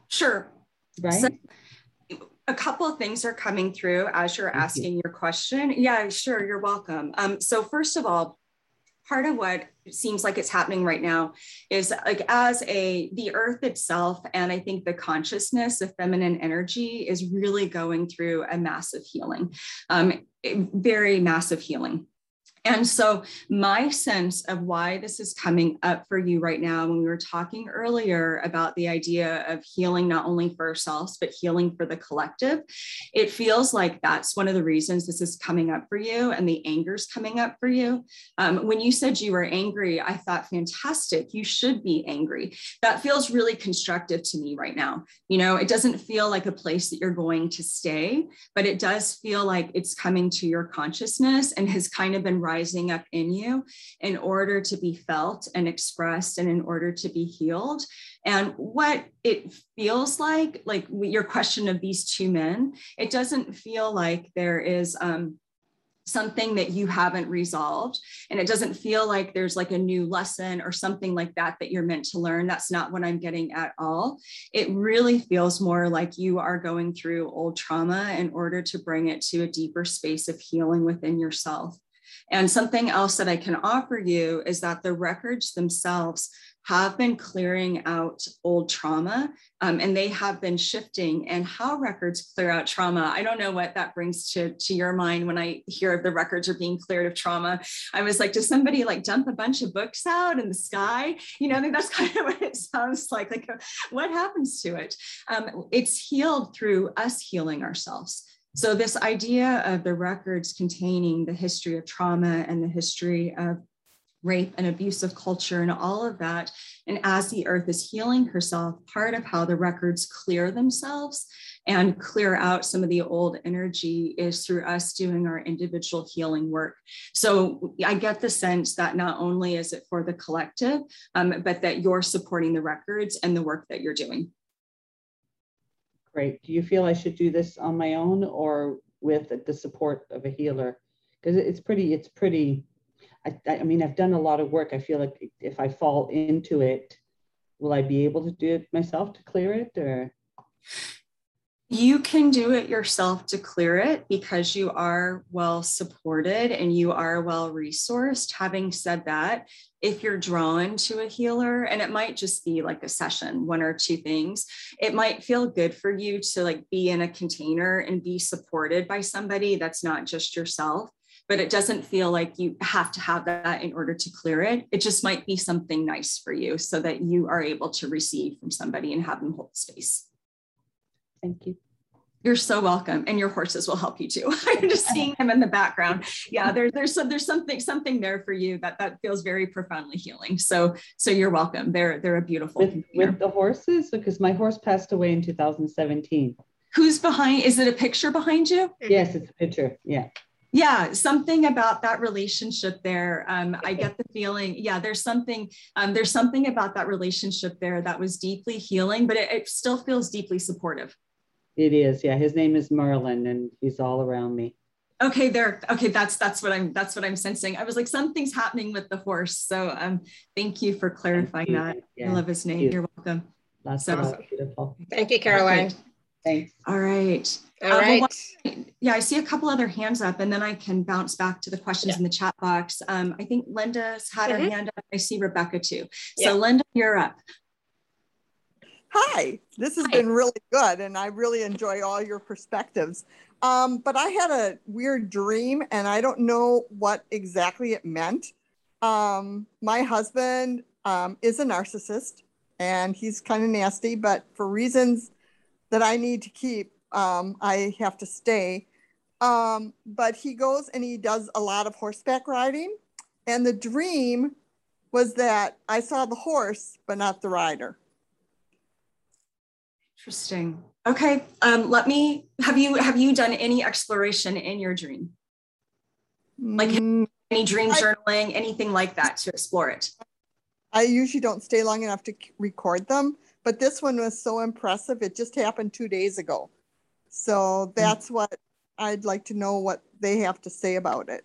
Sure. Right. So a couple of things are coming through as you're asking you. your question. Yeah, sure, you're welcome. Um, so first of all, part of what seems like it's happening right now is like as a the earth itself and i think the consciousness of feminine energy is really going through a massive healing um, very massive healing and so, my sense of why this is coming up for you right now, when we were talking earlier about the idea of healing not only for ourselves, but healing for the collective, it feels like that's one of the reasons this is coming up for you and the anger's coming up for you. Um, when you said you were angry, I thought, fantastic, you should be angry. That feels really constructive to me right now. You know, it doesn't feel like a place that you're going to stay, but it does feel like it's coming to your consciousness and has kind of been rising up in you in order to be felt and expressed and in order to be healed. And what it feels like, like your question of these two men, it doesn't feel like there is um, something that you haven't resolved. And it doesn't feel like there's like a new lesson or something like that that you're meant to learn. That's not what i'm getting at all. It really feels more like you are going through old trauma in order to bring it to a deeper space of healing within yourself and something else that I can offer you is that the records themselves have been clearing out old trauma um, and they have been shifting. And how records clear out trauma i don't know what that brings to, to your mind when i hear the records are being cleared of trauma. I was like does somebody like dump a bunch of books out in the sky? You know i that's [LAUGHS] kind of what it sounds like like what happens to it? Um, it's healed through us healing ourselves so, this idea of the records containing the history of trauma and the history of rape and abusive culture and all of that. And as the earth is healing herself, part of how the records clear themselves and clear out some of the old energy is through us doing our individual healing work. So I get the sense that not only is it for the collective, um, but that you're supporting the records and the work that you're doing. Great. Do you feel I should do this on my own or with the support of a healer? Because it's pretty, it's pretty, I, I mean, I've done a lot of work. I feel like if I fall into it, will I be able to do it myself to clear it or? You can do it yourself to clear it because you are well supported and you are well resourced. Having said that, if you're drawn to a healer, and it might just be like a session, one or two things, it might feel good for you to like be in a container and be supported by somebody that's not just yourself but it doesn't feel like you have to have that in order to clear it. It just might be something nice for you so that you are able to receive from somebody and have them hold space. Thank you. You're so welcome, and your horses will help you too. [LAUGHS] I'm just [LAUGHS] seeing them in the background. Yeah, there's there's some, there's something something there for you that that feels very profoundly healing. So so you're welcome. They're they're a beautiful with, with the horses because my horse passed away in 2017. Who's behind? Is it a picture behind you? Yes, it's a picture. Yeah yeah something about that relationship there um, i get the feeling yeah there's something um, there's something about that relationship there that was deeply healing but it, it, still feels deeply supportive it is yeah his name is merlin and he's all around me okay there okay that's that's what i'm that's what i'm sensing i was like something's happening with the horse so um thank you for clarifying you. that yeah. i love his name you. are welcome that's so beautiful thank you caroline okay. thanks all right all uh, right. yeah, I see a couple other hands up, and then I can bounce back to the questions yeah. in the chat box. Um, I think Linda's had mm-hmm. her hand up. I see Rebecca too. So, yeah. Linda, you're up. Hi, this has Hi. been really good, and I really enjoy all your perspectives. Um, but I had a weird dream, and I don't know what exactly it meant. Um, my husband um, is a narcissist, and he's kind of nasty, but for reasons that I need to keep, um, I have to stay. Um, but he goes and he does a lot of horseback riding. And the dream was that I saw the horse, but not the rider. Interesting. Okay. Um, let me have you have you done any exploration in your dream? Like mm, any dream I, journaling, anything like that to explore it? I usually don't stay long enough to record them, but this one was so impressive. It just happened two days ago. So mm. that's what I'd like to know what they have to say about it.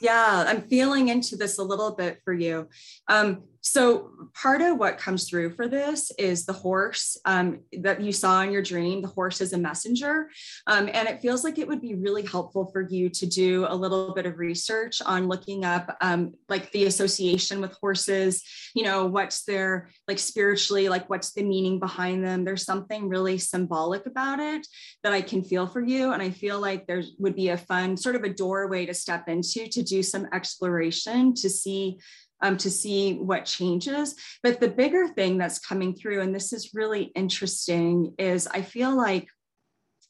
Yeah, I'm feeling into this a little bit for you. Um, so part of what comes through for this is the horse um, that you saw in your dream. The horse is a messenger. Um, and it feels like it would be really helpful for you to do a little bit of research on looking up um, like the association with horses, you know, what's their like spiritually, like what's the meaning behind them. There's something really symbolic about it that I can feel for you. And I feel like there would be a fun sort of a doorway to step into to do some exploration to see um, to see what changes. But the bigger thing that's coming through, and this is really interesting, is I feel like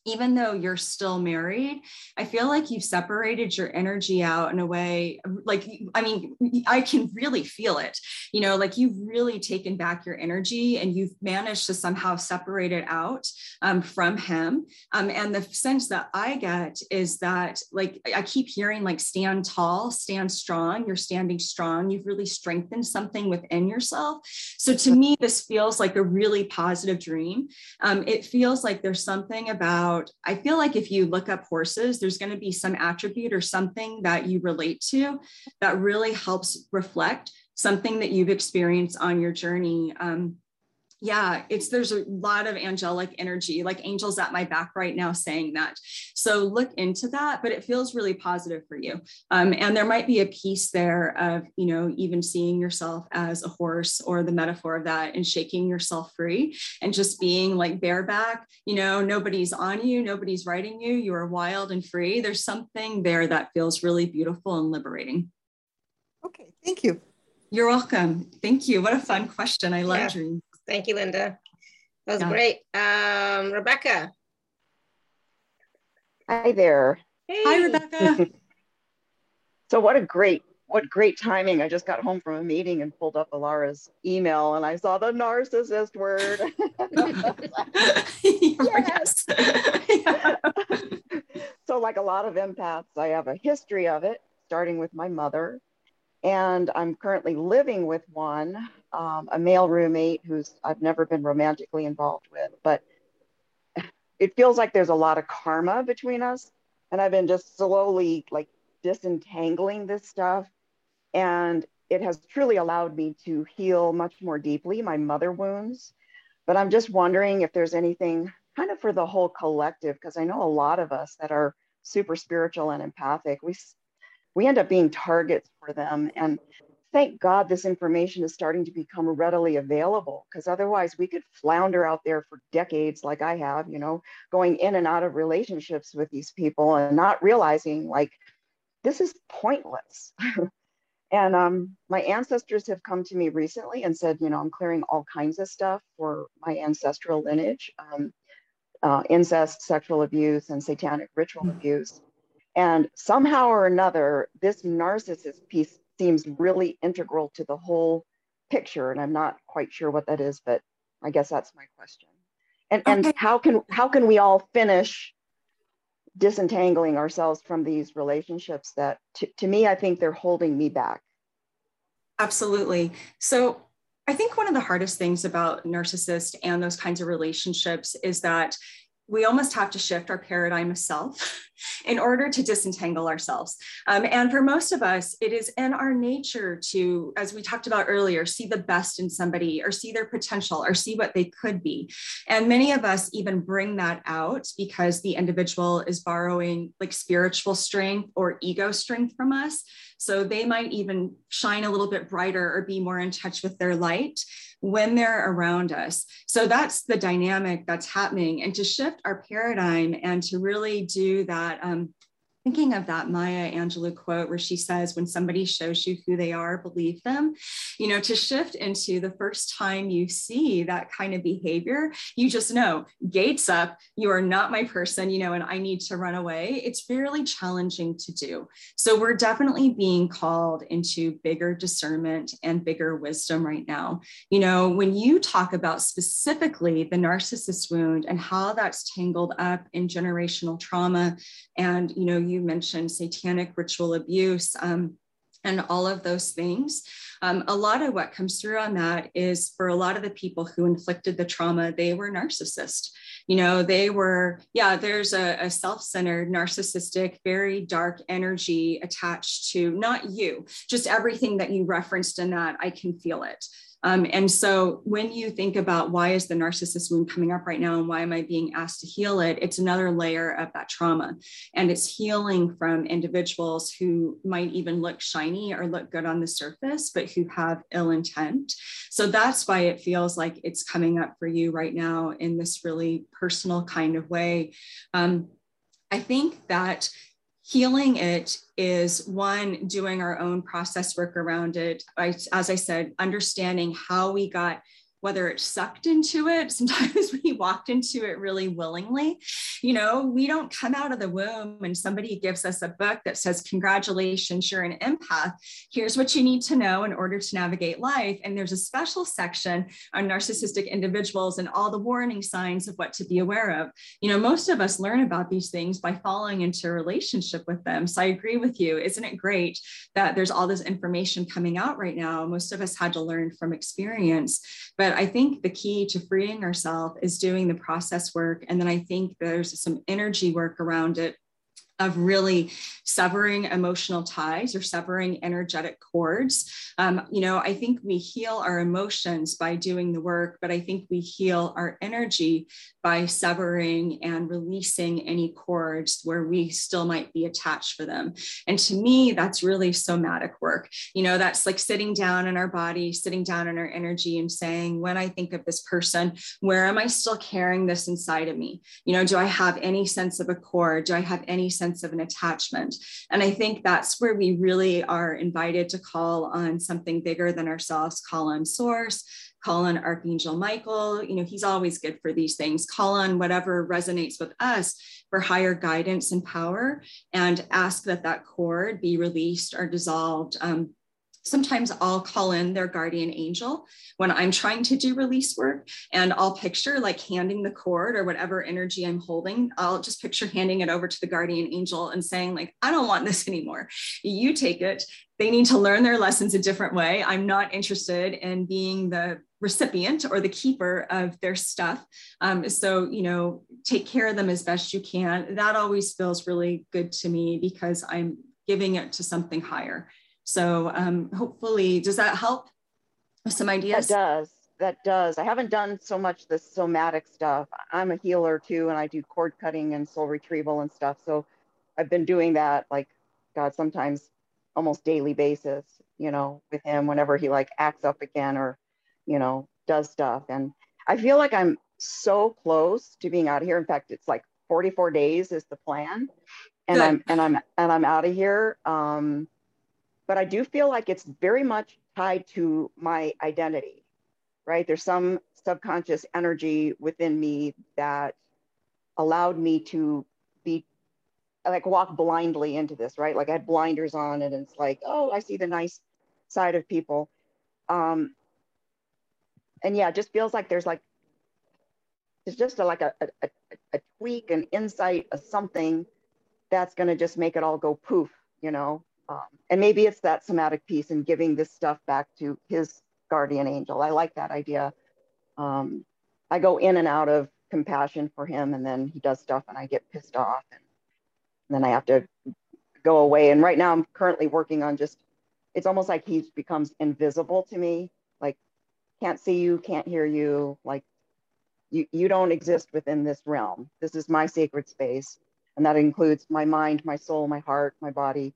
even though you're still married, I feel like you've separated your energy out in a way like, I mean, I can really feel it, you know, like you've really taken back your energy and you've managed to somehow separate it out um, from him. Um, and the sense that I get is that, like, I keep hearing, like, stand tall, stand strong, you're standing strong, you've really strengthened something within yourself. So to me, this feels like a really positive dream. Um, it feels like there's something about about, I feel like if you look up horses, there's going to be some attribute or something that you relate to that really helps reflect something that you've experienced on your journey. Um, yeah it's there's a lot of angelic energy like angels at my back right now saying that. So look into that but it feels really positive for you. Um, and there might be a piece there of you know even seeing yourself as a horse or the metaphor of that and shaking yourself free and just being like bareback you know nobody's on you nobody's riding you you are wild and free. There's something there that feels really beautiful and liberating. Okay thank you. You're welcome. Thank you. What a fun question. I love yeah. dreams Thank you, Linda. That was yeah. great. Um, Rebecca. Hi there. Hey. Hi, Rebecca. [LAUGHS] so what a great, what great timing. I just got home from a meeting and pulled up Alara's email and I saw the narcissist word. [LAUGHS] [LAUGHS] yes. so like a lot of empaths, I have a history of it, starting with my mother. And I'm currently living with one um, a male roommate who's I've never been romantically involved with, but it feels like there's a lot of karma between us. And I've been just slowly like disentangling this stuff. And it has truly allowed me to heal much more deeply my mother wounds. But I'm just wondering if there's anything kind of for the whole collective, because I know a lot of us that are super spiritual and empathic, we, we end up being targets for them. And thank God this information is starting to become readily available because otherwise we could flounder out there for decades, like I have, you know, going in and out of relationships with these people and not realizing like this is pointless. [LAUGHS] and um, my ancestors have come to me recently and said, you know, I'm clearing all kinds of stuff for my ancestral lineage um, uh, incest, sexual abuse, and satanic ritual mm-hmm. abuse. And somehow or another, this narcissist piece seems really integral to the whole picture. And I'm not quite sure what that is, but I guess that's my question. And, okay. and how can how can we all finish disentangling ourselves from these relationships that to, to me, I think they're holding me back. Absolutely. So I think one of the hardest things about narcissists and those kinds of relationships is that we almost have to shift our paradigm of self [LAUGHS] in order to disentangle ourselves. Um, and for most of us, it is in our nature to, as we talked about earlier, see the best in somebody or see their potential or see what they could be. And many of us even bring that out because the individual is borrowing like spiritual strength or ego strength from us. So they might even shine a little bit brighter or be more in touch with their light when they're around us. So that's the dynamic that's happening. And to shift our paradigm and to really do that um, thinking of that Maya Angelou quote where she says, when somebody shows you who they are, believe them, you know, to shift into the first time you see that kind of behavior, you just know gates up, you are not my person, you know, and I need to run away. It's fairly challenging to do. So we're definitely being called into bigger discernment and bigger wisdom right now. You know, when you talk about specifically the narcissist wound and how that's tangled up in generational trauma and, you know, you you mentioned satanic ritual abuse um, and all of those things. Um, a lot of what comes through on that is for a lot of the people who inflicted the trauma, they were narcissist. You know, they were, yeah, there's a, a self centered, narcissistic, very dark energy attached to not you, just everything that you referenced in that. I can feel it. Um, and so when you think about why is the narcissist wound coming up right now and why am I being asked to heal it, it's another layer of that trauma. And it's healing from individuals who might even look shiny or look good on the surface, but who have ill intent. So that's why it feels like it's coming up for you right now in this really personal kind of way. Um, I think that healing it is one doing our own process work around it. I, as i said understanding how we got whether it's sucked into it [LAUGHS] sometimes we walked into it really willingly. You know we don't come out of the womb and somebody gives us a book that says congratulations you're an empath. Here's what you need to know in order to navigate life. And there's a special section on narcissistic individuals and all the warning signs of what to be aware of. You know most of us learn about these things by falling into a relationship with them. So i agree with you. Isn't it great that there's all this information coming out right now? Most of us had to learn from experience. But I think the key to freeing ourselves is doing the process work. And then I think there's some energy work around it of really severing emotional ties or severing energetic cords. Um, you know, I think we heal our emotions by doing the work, but I think we heal our energy by severing and releasing any cords where we still might be attached for them. And to me, that's really somatic work. You know, that's like sitting down in our body, sitting down in our energy and saying, when I think of this person, where am I still carrying this inside of me? You know, do I have any sense of a cord? Do I have any sense of an attachment? And I think that's where we really are invited to call on something bigger than ourselves, call on source, call on Archangel Michael. You know, he's always good for these things. Call on whatever resonates with us for higher guidance and power and ask that that cord be released or dissolved um, sometimes I'll call in their guardian angel when I'm trying to do release work and I'll picture like handing the cord or whatever energy I'm holding. I'll just picture handing it over to the guardian angel and saying, like, I don't want this [LAUGHS] anymore. You take it. They need to learn their lessons a different way. I'm not interested in being the recipient or the keeper of their stuff. Um, so, you know, take care of them as best you can. That always feels really good to me because I'm giving it to something higher So um, hopefully, does that help with some ideas? That does. That does. I haven't done so much the somatic stuff. I'm a healer too, and I do cord cutting and soul retrieval and stuff. So I've been doing that like, God, sometimes almost daily basis, you know, with him whenever he like acts up again or, you know, does stuff. And I feel like I'm so close to being out of here. In fact, it's like 44 days is the plan. And Good. I'm and I'm and I'm out of here. Um, but I do feel like it's very much tied to my identity, right? There's some subconscious energy within me that allowed me to be like walk blindly into this, right? Like I had blinders on and it's like, oh, I see the nice side of people. Um, and yeah, it just feels like there's like, it's just a, like a, a, a tweak, an insight, a something that's going to just make it all go poof, you know? Um, and maybe it's that somatic piece and giving this stuff back to his guardian angel. I like that idea. Um, I go in and out of compassion for him, and then he does stuff, and I get pissed off, and, then I have to go away. And right now, I'm currently working on just. It's almost like he becomes invisible to me, like can't see you, can't hear you, like you you don't exist within this realm. This is my sacred space, and that includes my mind, my soul, my heart, my body,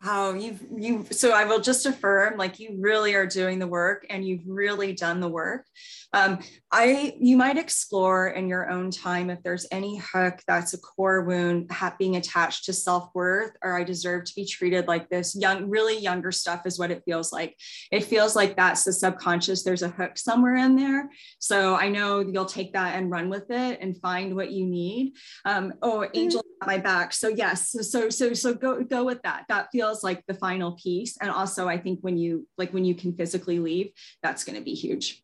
how you've you so i will just affirm like you really are doing the work and you've really done the work. Um, i you might explore in your own time if there's any hook that's a core wound being attached to self-worth or i deserve to be treated like this. Young really younger stuff is what it feels like. It feels like that's the subconscious. There's a hook somewhere in there. So i know you'll take that and run with it and find what you need. Um, oh angel my back. So yes so so so go go with that. That feels feels like the final piece. And also, I think when you like when you can physically leave, that's going to be huge.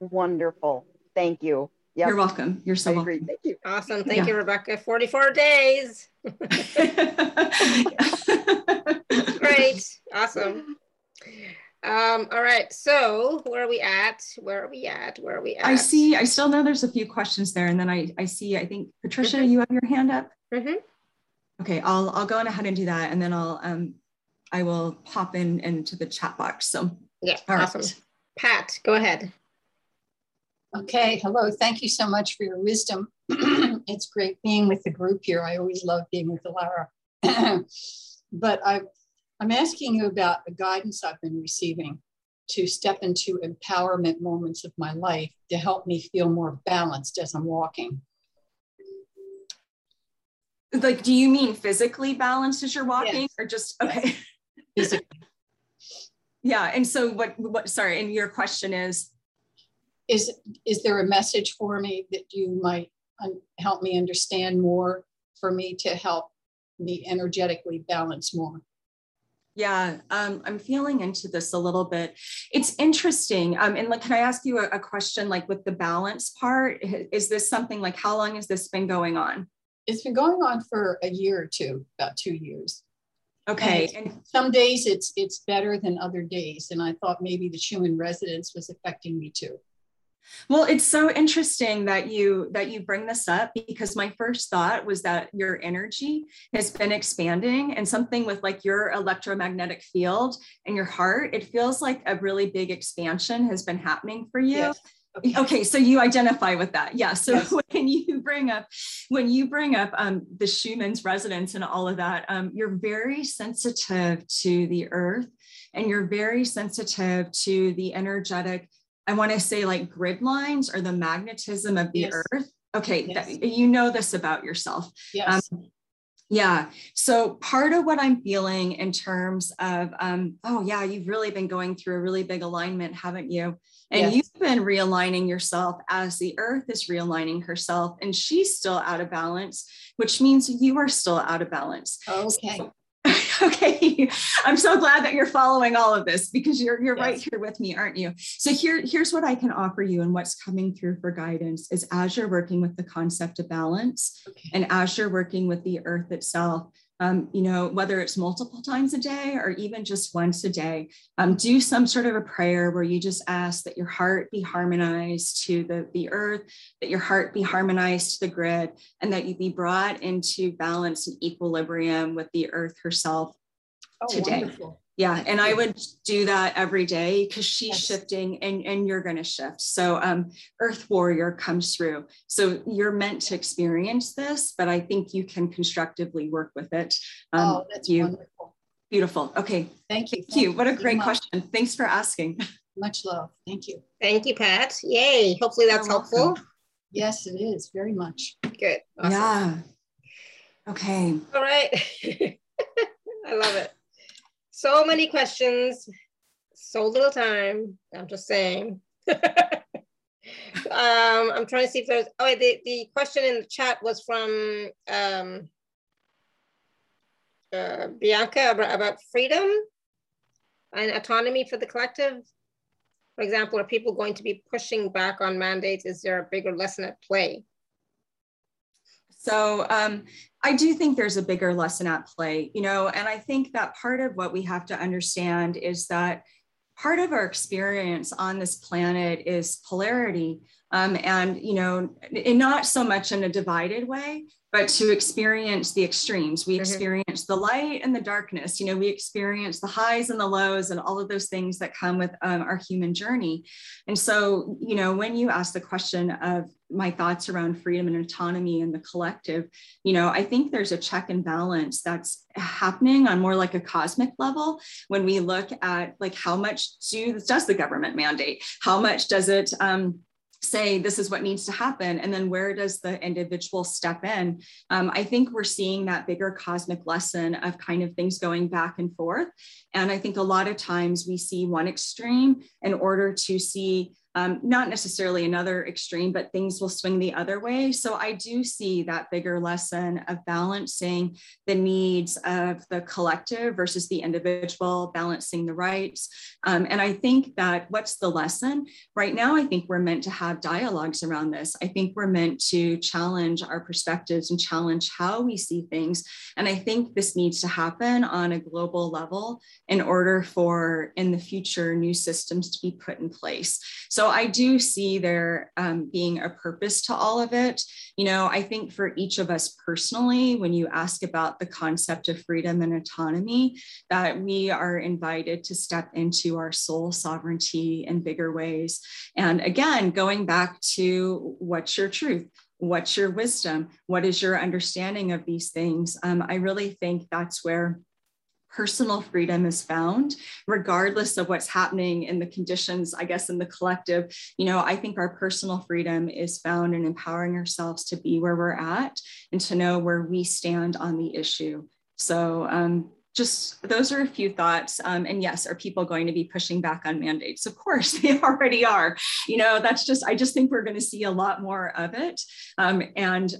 Wonderful. Thank you. Yep. You're welcome. You're so welcome. Thank you. Awesome. Thank yeah. you, Rebecca. 44 days. [LAUGHS] Great. Awesome. Um, all right. So where are we at? Where are we at? Where are we at? I see, I still know there's a few questions there. And then I, I see, I think Patricia, mm-hmm. you have your hand up. Mm-hmm. Okay, I'll I'll go on ahead and do that, and then I'll um I will pop in into the chat box. So yeah, awesome. Right. Pat, go ahead. Okay, hello. Thank you so much for your wisdom. [CLEARS THROAT] it's great being with the group here. I always love being with Alara. [CLEARS THROAT] but I, I'm asking you about the guidance I've been receiving to step into empowerment moments of my life to help me feel more balanced as I'm walking like do you mean physically balanced as you're walking yes. or just okay [LAUGHS] physically yeah and so what what sorry and your question is is is there a message for me that you might un- help me understand more for me to help me energetically balance more yeah, um, I'm feeling into this a little bit. It's interesting. Um, and like, can I ask you a, a, question? Like, with the balance part, is this something like how long has this been going on? It's been going on for a year or two, about two years. Okay. And, and some days it's it's better than other days. And I thought maybe the Schumann resonance was affecting me too. Well, it's so interesting that you that you bring this up because my first thought was that your energy has been expanding and something with like your electromagnetic field and your heart, it feels like a really big expansion has been happening for you. Yes. Okay. okay. so you identify with that. Yeah. So yes. [LAUGHS] when you bring up when you bring up um, the Schumann's resonance and all of that, um, you're very sensitive to the earth and you're very sensitive to the energetic, I want to say like grid lines or the magnetism of the yes. earth. Okay, yes. that, you know this about yourself. Yes. Um, yeah. So part of what I'm feeling in terms of, um, oh yeah, you've really been going through a really big alignment, haven't you? And yes. you've been realigning yourself as the earth is realigning herself, and she's still out of balance, which means you are still out of balance. Okay. So, [LAUGHS] okay. I'm so glad that you're following all of this because you're you're yes. right here with me, aren't you? So here, here's what I can offer you and what's coming through for guidance is as you're working with the concept of balance okay. and as you're working with the earth itself, um, you know, whether it's multiple times a day or even just once a day, um, do some sort of a prayer where you just ask that your heart be harmonized to the, the earth, that your heart be harmonized to the grid, and that you be brought into balance and equilibrium with the earth herself. oh, today. Wonderful. Yeah, and I would do that every day because she's yes. shifting and, and you're going to shift. So um, Earth Warrior comes through. So you're meant to experience this, but I think you can constructively work with it. Um, oh, that's you, wonderful. Beautiful. Okay. Thank you. Thank you. What a great question. Thanks for asking. [LAUGHS] Much love. Thank you. Thank you, Pat. Yay. Hopefully that's You're helpful. Welcome. Yes, it is very much. Good. Awesome. Yeah. Okay. All right. [LAUGHS] I love it. So many questions, so little time. I'm just saying. [LAUGHS] um, I'm trying to see if there's, oh, the, the question in the chat was from um, uh, Bianca about, about freedom and autonomy for the collective. For example, are people going to be pushing back on mandates? Is there a bigger lesson at play? So um, I do think there's a bigger lesson at play, you know, and I think that part of what we have to understand is that part of our experience on this planet is polarity. Um, and, you know, not so much in a divided way, but to experience the extremes. We mm-hmm. experience the light and the darkness. You know, we experience the highs and the lows and all of those things that come with um, our human journey. And so, you know, when you ask the question of my thoughts around freedom and autonomy and the collective, you know, I think there's a check and balance that's happening on more like a cosmic level when we look at like how much do, does the government mandate? How much does it um, say this is what needs to happen and then where does the individual step in? Um, i think we're seeing that bigger cosmic lesson of kind of things going back and forth. And i think a lot of times we see one extreme in order to see um, not necessarily another extreme, but things will swing the other way. So I do see that bigger lesson of balancing the needs of the collective versus the individual, balancing the rights. Um, and I think that what's the lesson? Right now, I think we're meant to have dialogues around this. I think we're meant to challenge our perspectives and challenge how we see things. And I think this needs to happen on a global level in order for in the future new systems to be put in place. So I do see there um, being a purpose to all of it. You know, I think for each of us personally, when you ask about the concept of freedom and autonomy, that we are invited to step into our soul sovereignty in bigger ways. And again, going back to what's your truth? What's your wisdom? What is your understanding of these things? Um, I really think that's where personal freedom is found, regardless of what's happening in the conditions, I guess, in the collective. You know, I think our personal freedom is found in empowering ourselves to be where we're at and to know where we stand on the issue. So, um, just those are a few thoughts. Um, and yes, are people going to be pushing back on mandates? Of course, [LAUGHS] they already are. You know, that's just, I just think we're going to see a lot more of it. Um, and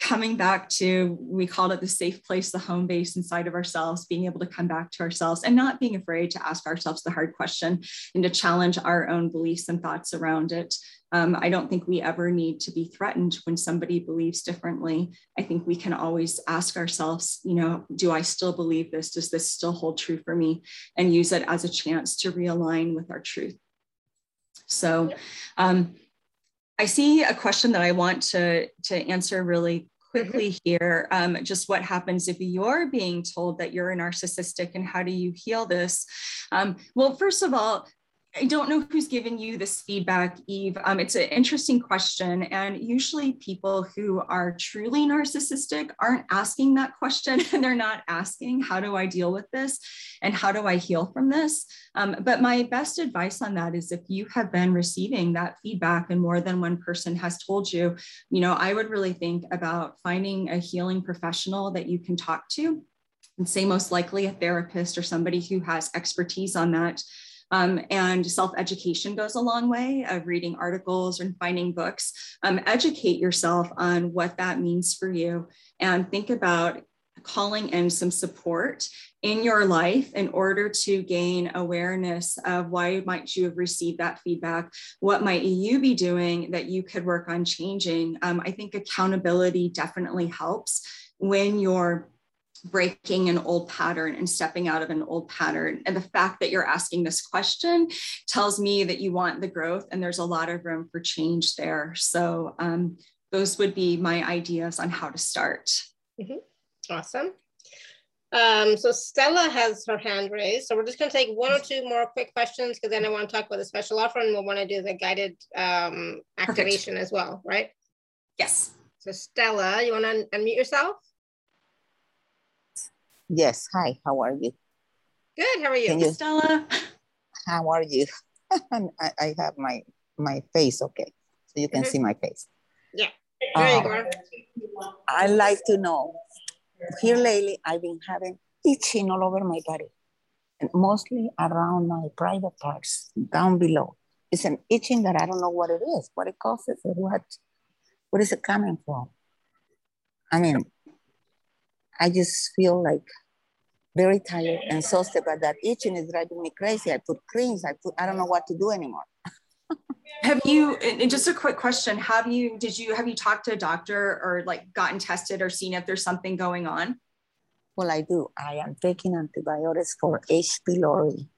coming back to we called it the safe place the home base inside of ourselves being able to come back to ourselves and not being afraid to ask ourselves the hard question and to challenge our own beliefs and thoughts around it. Um, i don't think we ever need to be threatened when somebody believes differently. I think we can always ask ourselves you know do i still believe this? Does this still hold true for me? And use it as a chance to realign with our truth. So um, I see a question that I want to, to answer really quickly mm-hmm. here. Um, just what happens if you're being told that you're a narcissistic and how do you heal this? Um, well, first of all, I don't know who's given you this feedback, Eve. Um, it's an interesting question. And usually, people who are truly narcissistic aren't asking that question [LAUGHS] and they're not asking, How do I deal with this? And how do I heal from this? Um, but my best advice on that is if you have been receiving that feedback and more than one person has told you, you know, I would really think about finding a healing professional that you can talk to and say most likely a therapist or somebody who has expertise on that um, and self education goes a long way of reading articles and finding books. Um, educate yourself on what that means for you and think about calling in some support in your life in order to gain awareness of why might you have received that feedback what might you be doing that you could work on changing um, i think accountability definitely helps when you're breaking an old pattern and stepping out of an old pattern. And the fact that you're asking this question tells me that you want the growth and there's a lot of room for change there. So um, those would be my ideas on how to start. Mm-hmm. Awesome. Um, so Stella has her hand raised. So we're just going to take one or two more quick questions because then I want to talk about the special offer and we'll want to do the guided um, activation Perfect. as well, right? Yes. So Stella, you want to unmute yourself? Yes. Hi, how are you? Good. How are you? you Stella. How are you? [LAUGHS] I, I, have my my face okay, so you can mm -hmm. see my face. Yeah. There um, you go. I like to know here lately, I've been having itching all over my body, and mostly around my private parts, down below. It's an itching that I don't know what it is, what it causes, or what, what is it coming from? I mean, I just feel like very tired and exhausted, but that itching is driving me crazy. I put creams, I put, I don't know what to do anymore. [LAUGHS] have you and just a quick question have you did you have you talked to a doctor or like gotten tested or seen if there's something going on well i do i am taking antibiotics for h pylori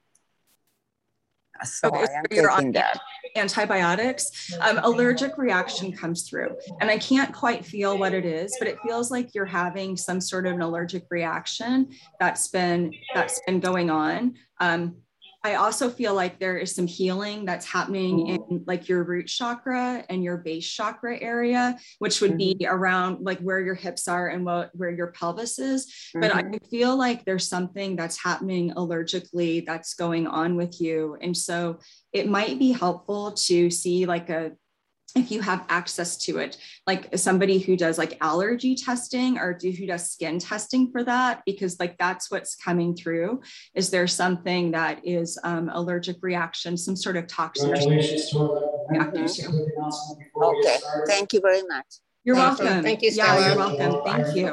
so okay, I am taking that. Antibiotics, um, allergic reaction comes through, and I can't quite feel what it is, but it feels like you're having some sort of an allergic reaction that's been that's been going on. Um, I also feel like there is some healing that's happening mm-hmm. in like your root chakra and your base chakra area, which would mm-hmm. be around like where your hips are and what, where your pelvis is. Mm-hmm. But I feel like there's something that's happening allergically that's going on with you. And so it might be helpful to see like a if you have access to it, like somebody who does like allergy testing or do, who does skin testing for that, because like that's what's coming through. Is there something that is um, allergic reaction, some sort of toxin? Okay, thank you very much. You're welcome. Thank you, Stella. Yeah, you're welcome. Thank you.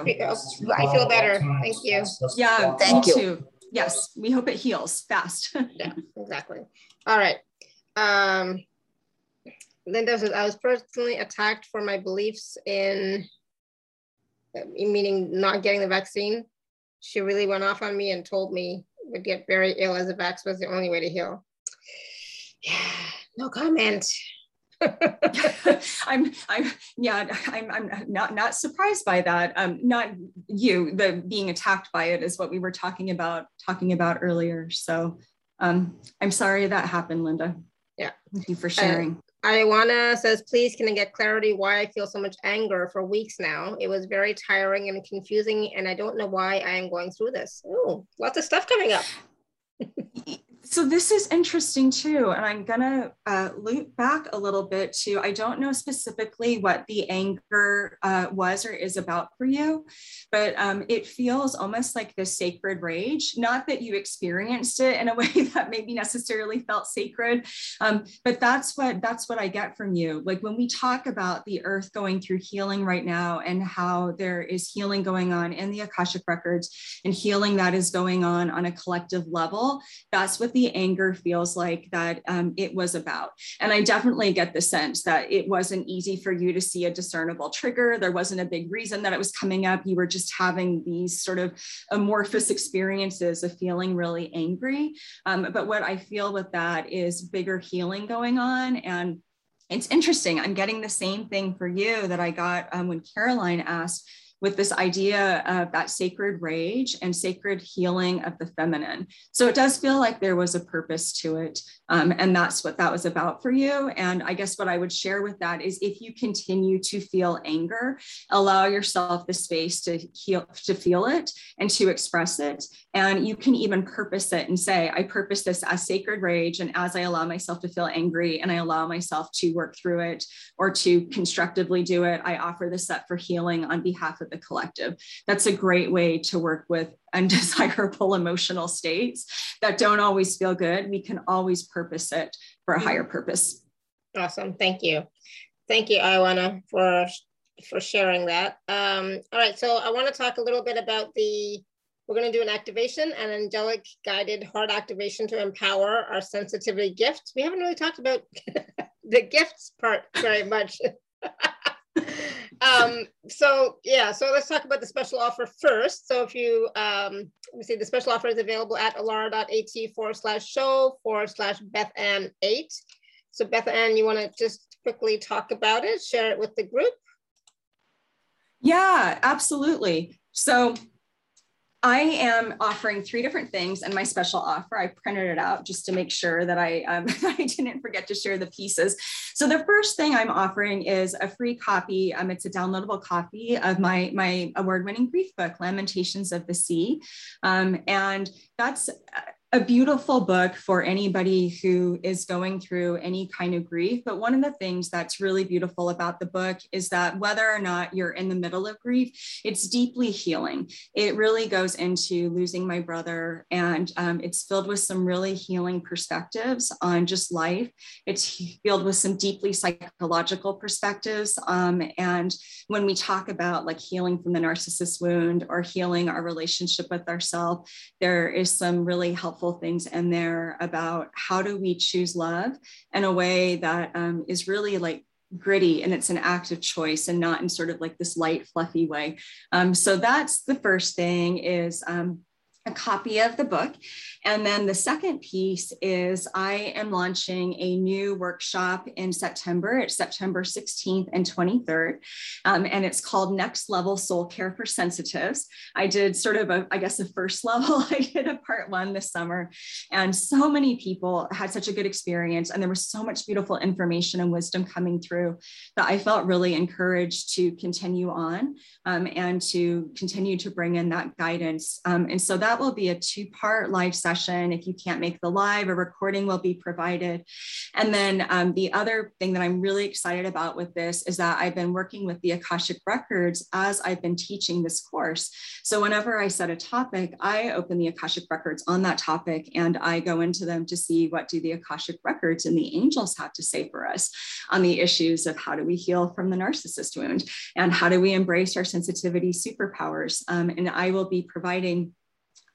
I feel better. Thank you. Yeah, thank you. Too. Yes, we hope it heals fast. [LAUGHS] yeah, exactly. All right. Um, Linda says, I was personally attacked for my beliefs in, meaning not getting the vaccine. She really went off on me and told me would get very ill as a vax was the only way to heal. Yeah, no comment. [LAUGHS] I'm, I'm, yeah, I'm, I'm not, not surprised by that. Um, not you, the being attacked by it is what we were talking about, talking about earlier. So, um, I'm sorry that happened, Linda. Yeah. Thank you for sharing. Uh, Ioana says, please can I get clarity why I feel so much anger for weeks now? It was very tiring and confusing and I don't know why I am going through this. Oh, lots of stuff coming up. So this is interesting too and i'm going to uh, loop back a little bit to i don't know specifically what the anger uh, was or is about for you but um, it feels almost like this sacred rage. Not that you experienced it in a [LAUGHS] way that maybe necessarily felt sacred um, but that's what that's what i get from you. Like when we talk about the earth going through healing right now and how there is healing going on in the akashic records and healing that is going on on a collective level that's what the anger feels like that um, it was about. And I definitely get the sense that it wasn't easy for you to see a discernible trigger. There wasn't a big reason that it was coming up. You were just having these sort of amorphous experiences of feeling really angry. Um, but what I feel with that is bigger healing going on. And it's interesting. I'm getting the same thing for you that I got um, when Caroline asked with this idea of that sacred rage and sacred healing of the feminine. So it does feel like there was a purpose to it. Um, and that's what that was about for you. And I guess what I would share with that is if you continue to feel anger, allow yourself the space to heal, to feel it and to express it. And you can even purpose it and say, I purpose this as sacred rage. And as I allow myself to feel angry and I allow myself to work through it or to constructively do it, I offer this up for healing on behalf of the collective. That's a great way to work with [LAUGHS] undesirable emotional states that don't always feel good. We can always purpose it for a higher purpose. Awesome. Thank you. Thank you, Ioana, for for sharing that. Um, all right, so I want to talk a little bit about the, we're going to do an activation, an angelic guided heart activation to empower our sensitivity gifts. We haven't really talked about [LAUGHS] the gifts part very much. [LAUGHS] um, so yeah, so let's talk about the special offer first. So if you, um, let me see, the special offer is available at alara.at forward slash show forward slash BethAnne 8. So BethAnne, you want to just quickly talk about it, share it with the group? Yeah, absolutely. So I am offering three different things and my special offer. I printed it out just to make sure that I, um, [LAUGHS] I didn't forget to share the pieces. So the first thing I'm offering is a free copy. Um, it's a downloadable copy of my, my award-winning grief book, Lamentations of the Sea. Um, and that's a beautiful book for anybody who is going through any kind of grief. But one of the things that's really beautiful about the book is that whether or not you're in the middle of grief, it's deeply healing. It really goes into losing my brother, and um, it's filled with some really healing perspectives on just life. It's filled with some deeply psychological perspectives. Um, and when we talk about like healing from the narcissist wound or healing our relationship with ourselves, there is some really helpful helpful things in there about how do we choose love in a way that um, is really like gritty and it's an act of choice and not in sort of like this light fluffy way. Um, so that's the first thing is um, a copy of the book. And then the second piece is I am launching a new workshop in September. It's September 16th and 23rd. Um, and it's called Next Level Soul Care for Sensitives. I did sort of a, I guess, a first [LAUGHS] level. I did a part one this summer. And so many people had such a good experience. And there was so much beautiful information and wisdom coming through that I felt really encouraged to continue on um, and to continue to bring in that guidance. Um, and so that that will be a two part live session. If you can't make the live, a recording will be provided. And then um, the other thing that I'm really excited about with this is that I've been working with the Akashic Records as I've been teaching this course. So whenever I set a topic, I open the Akashic Records on that topic and I go into them to see what do the Akashic Records and the angels have to say for us on the issues of how do we heal from the narcissist wound and how do we embrace our sensitivity superpowers. Um, and I will be providing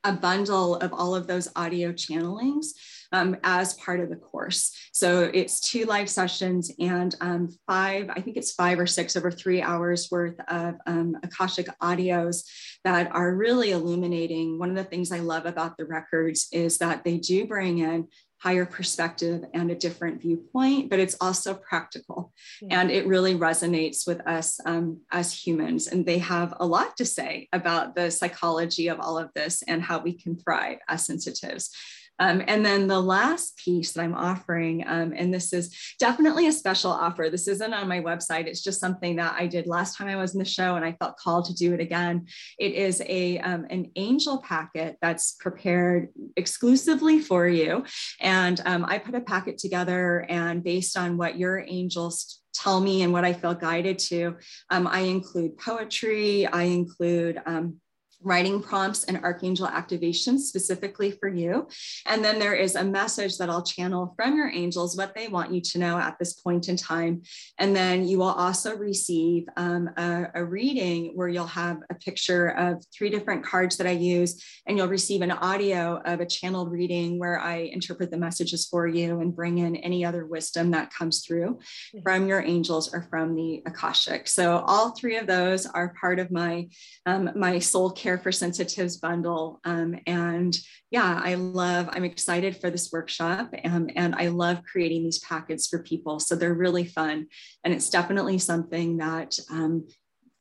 a bundle of all of those audio channelings um, as part of the course. So it's two live sessions and um, five, I think it's five or six over three hours worth of um, Akashic audios that are really illuminating. One of the things I love about the records is that they do bring in higher perspective and a different viewpoint, but it's also practical. Mm-hmm. And it really resonates with us um, as humans. And they have a lot to say about the psychology of all of this and how we can thrive as sensitives. Um, and then the last piece that I'm offering, um, and this is definitely a special offer. This isn't on my website. It's just something that I did last time I was in the show, and I felt called to do it again. It is a um, an angel packet that's prepared exclusively for you, and um, I put a packet together, and based on what your angels tell me and what I feel guided to, um, I include poetry. I include um, writing prompts and archangel activations specifically for you. And then there is a message that I'll channel from your angels, what they want you to know at this point in time. And then you will also receive um, a, a, reading where you'll have a picture of three different cards that I use, and you'll receive an audio of a channeled reading where I interpret the messages for you and bring in any other wisdom that comes through mm-hmm. from your angels or from the Akashic. So all three of those are part of my um, my soul care Care for Sensitives bundle. Um, and yeah, I love, I'm excited for this workshop um, and I love creating these packets for people. So they're really fun. And it's definitely something that um,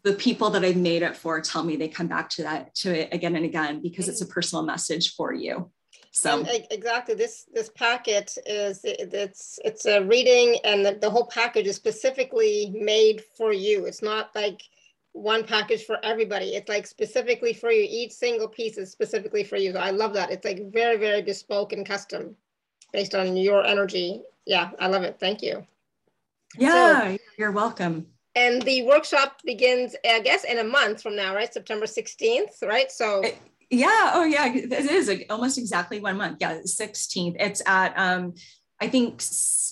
the people that I've made it for tell me they come back to that, to it again and again, because it's a personal message for you. So and exactly this this packet is it's it's a reading and the, the whole package is specifically made for you. It's not like one package for everybody. It's like specifically for you. Each single piece is specifically for you. So I love that. It's like very, very bespoke and custom based on your energy. Yeah, I love it. Thank you. Yeah, so, you're welcome. And the workshop begins, I guess, in a month from now, right? September 16th, right? So. It, yeah. Oh, yeah. It is almost exactly one month. Yeah, 16th. It's at um, I think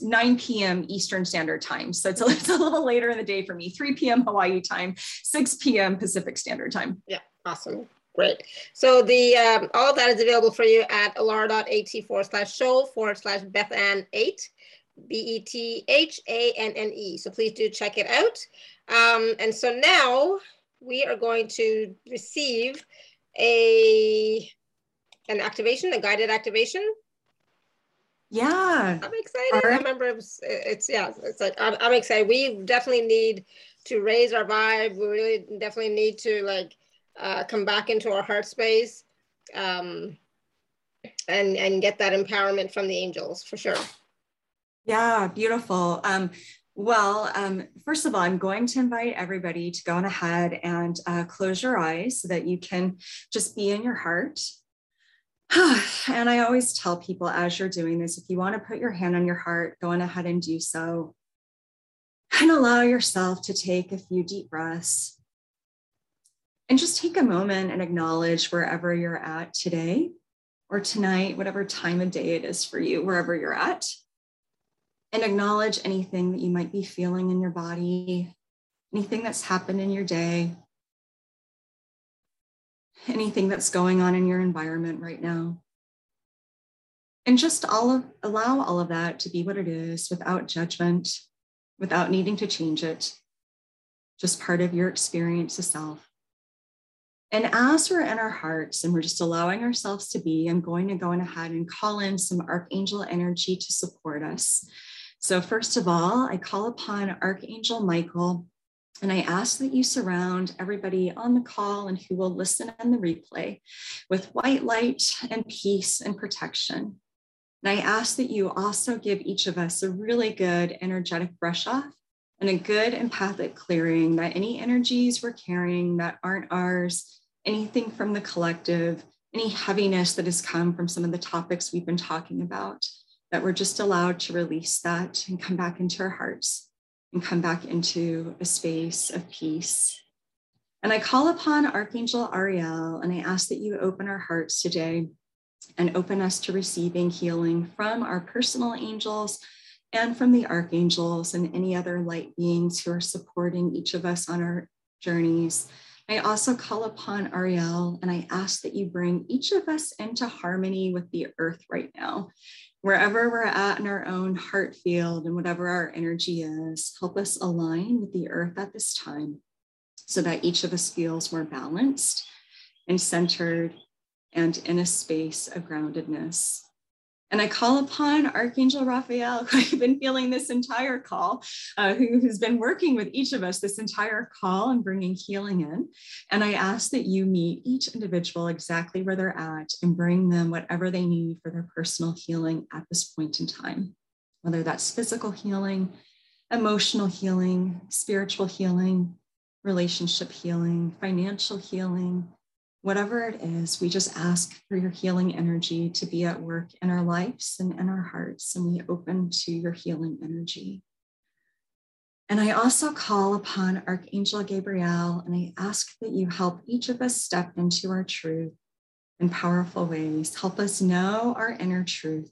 9 p.m. Eastern Standard Time. So it's a, [LAUGHS] it's a little later in the day for me, 3 p.m. Hawaii time, 6 p.m. Pacific Standard Time. Yeah, awesome. Great. So the um, all that is available for you at alara.at forward slash show forward slash Bethanne 8, B E T H A N N E. So please do check it out. Um, and so now we are going to receive a an activation, a guided activation yeah. I'm excited. I remember it was, it's, yeah, it's like, I'm, I'm excited. We definitely need to raise our vibe. We really definitely need to like uh, come back into our heart space um, and, and get that empowerment from the angels for sure. Yeah, beautiful. Um, well, um, first of all, I'm going to invite everybody to go on ahead and uh, close your eyes so that you can just be in your heart. [SIGHS] and I always tell people as you're doing this, if you want to put your hand on your heart, go on ahead and do so. And allow yourself to take a few deep breaths. And just take a moment and acknowledge wherever you're at today or tonight, whatever time of day it is for you, wherever you're at and acknowledge anything that you might be feeling in your body, anything that's happened in your day, anything that's going on in your environment right now. And just all of, allow all of that to be what it is without judgment, without needing to change it, just part of your experience of self. And as we're in our hearts and we're just allowing ourselves to be, I'm going to go ahead and call in some archangel energy to support us. So, first of all, I call upon Archangel Michael and I ask that you surround everybody on the call and who will listen in the replay with white light and peace and protection. And I ask that you also give each of us a really good energetic brush off and a good empathic clearing that any energies we're carrying that aren't ours, anything from the collective, any heaviness that has come from some of the topics we've been talking about, that we're just allowed to release that and come back into our hearts and come back into a space of peace. And I call upon Archangel Ariel and I ask that you open our hearts today and open us to receiving healing from our personal angels and from the archangels and any other light beings who are supporting each of us on our journeys. I also call upon Ariel and I ask that you bring each of us into harmony with the earth right now wherever we're at in our own heart field and whatever our energy is, help us align with the earth at this time so that each of us feels more balanced and centered and in a space of groundedness. And I call upon Archangel Raphael, [LAUGHS] who I've been feeling this entire call, uh, who has been working with each of us this entire call and bringing healing in. And I ask that you meet each individual exactly where they're at and bring them whatever they need for their personal healing at this point in time, whether that's physical healing, emotional healing, spiritual healing, relationship healing, financial healing, whatever it is, we just ask for your healing energy to be at work in our lives and in our hearts, and we open to your healing energy. And I also call upon Archangel Gabriel, and I ask that you help each of us step into our truth in powerful ways. Help us know our inner truth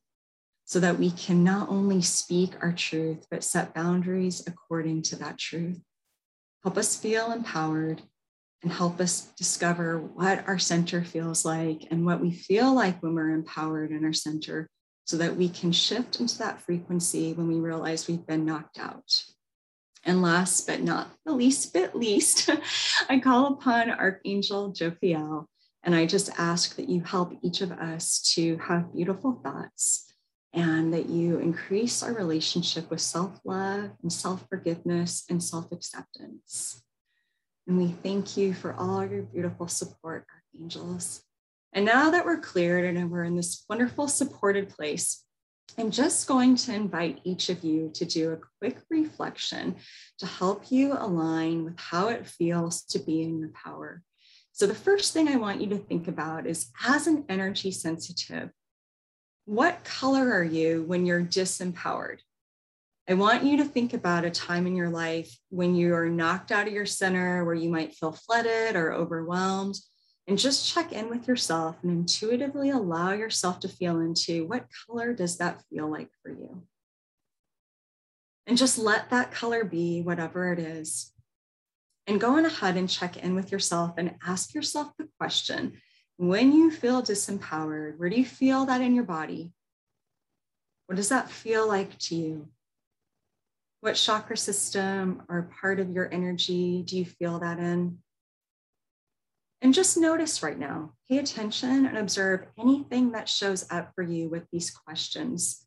so that we can not only speak our truth, but set boundaries according to that truth. Help us feel empowered and help us discover what our center feels like and what we feel like when we're empowered in our center so that we can shift into that frequency when we realize we've been knocked out. And last but not the least bit least, [LAUGHS] I call upon Archangel Jophiel, and I just ask that you help each of us to have beautiful thoughts and that you increase our relationship with self love and self forgiveness and self acceptance. And we thank you for all your beautiful support, archangels. And now that we're cleared and we're in this wonderful supported place, I'm just going to invite each of you to do a quick reflection to help you align with how it feels to be in your power. So, the first thing I want you to think about is as an energy sensitive, what color are you when you're disempowered? I want you to think about a time in your life when you are knocked out of your center, where you might feel flooded or overwhelmed, and just check in with yourself and intuitively allow yourself to feel into what color does that feel like for you? And just let that color be whatever it is. And go on ahead and check in with yourself and ask yourself the question when you feel disempowered, where do you feel that in your body? What does that feel like to you? What chakra system or part of your energy do you feel that in? And just notice right now, pay attention and observe anything that shows up for you with these questions.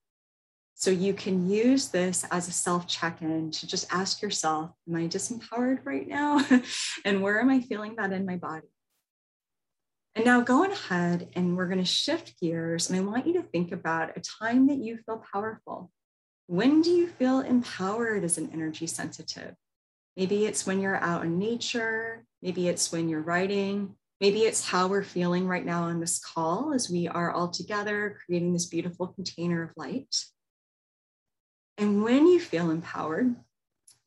So you can use this as a self check in to just ask yourself, Am I disempowered right now? [LAUGHS] and where am I feeling that in my body? And now going ahead and we're going to shift gears. And I want you to think about a time that you feel powerful. When do you feel empowered as an energy sensitive? Maybe it's when you're out in nature. Maybe it's when you're writing. Maybe it's how we're feeling right now on this call as we are all together creating this beautiful container of light. And when you feel empowered,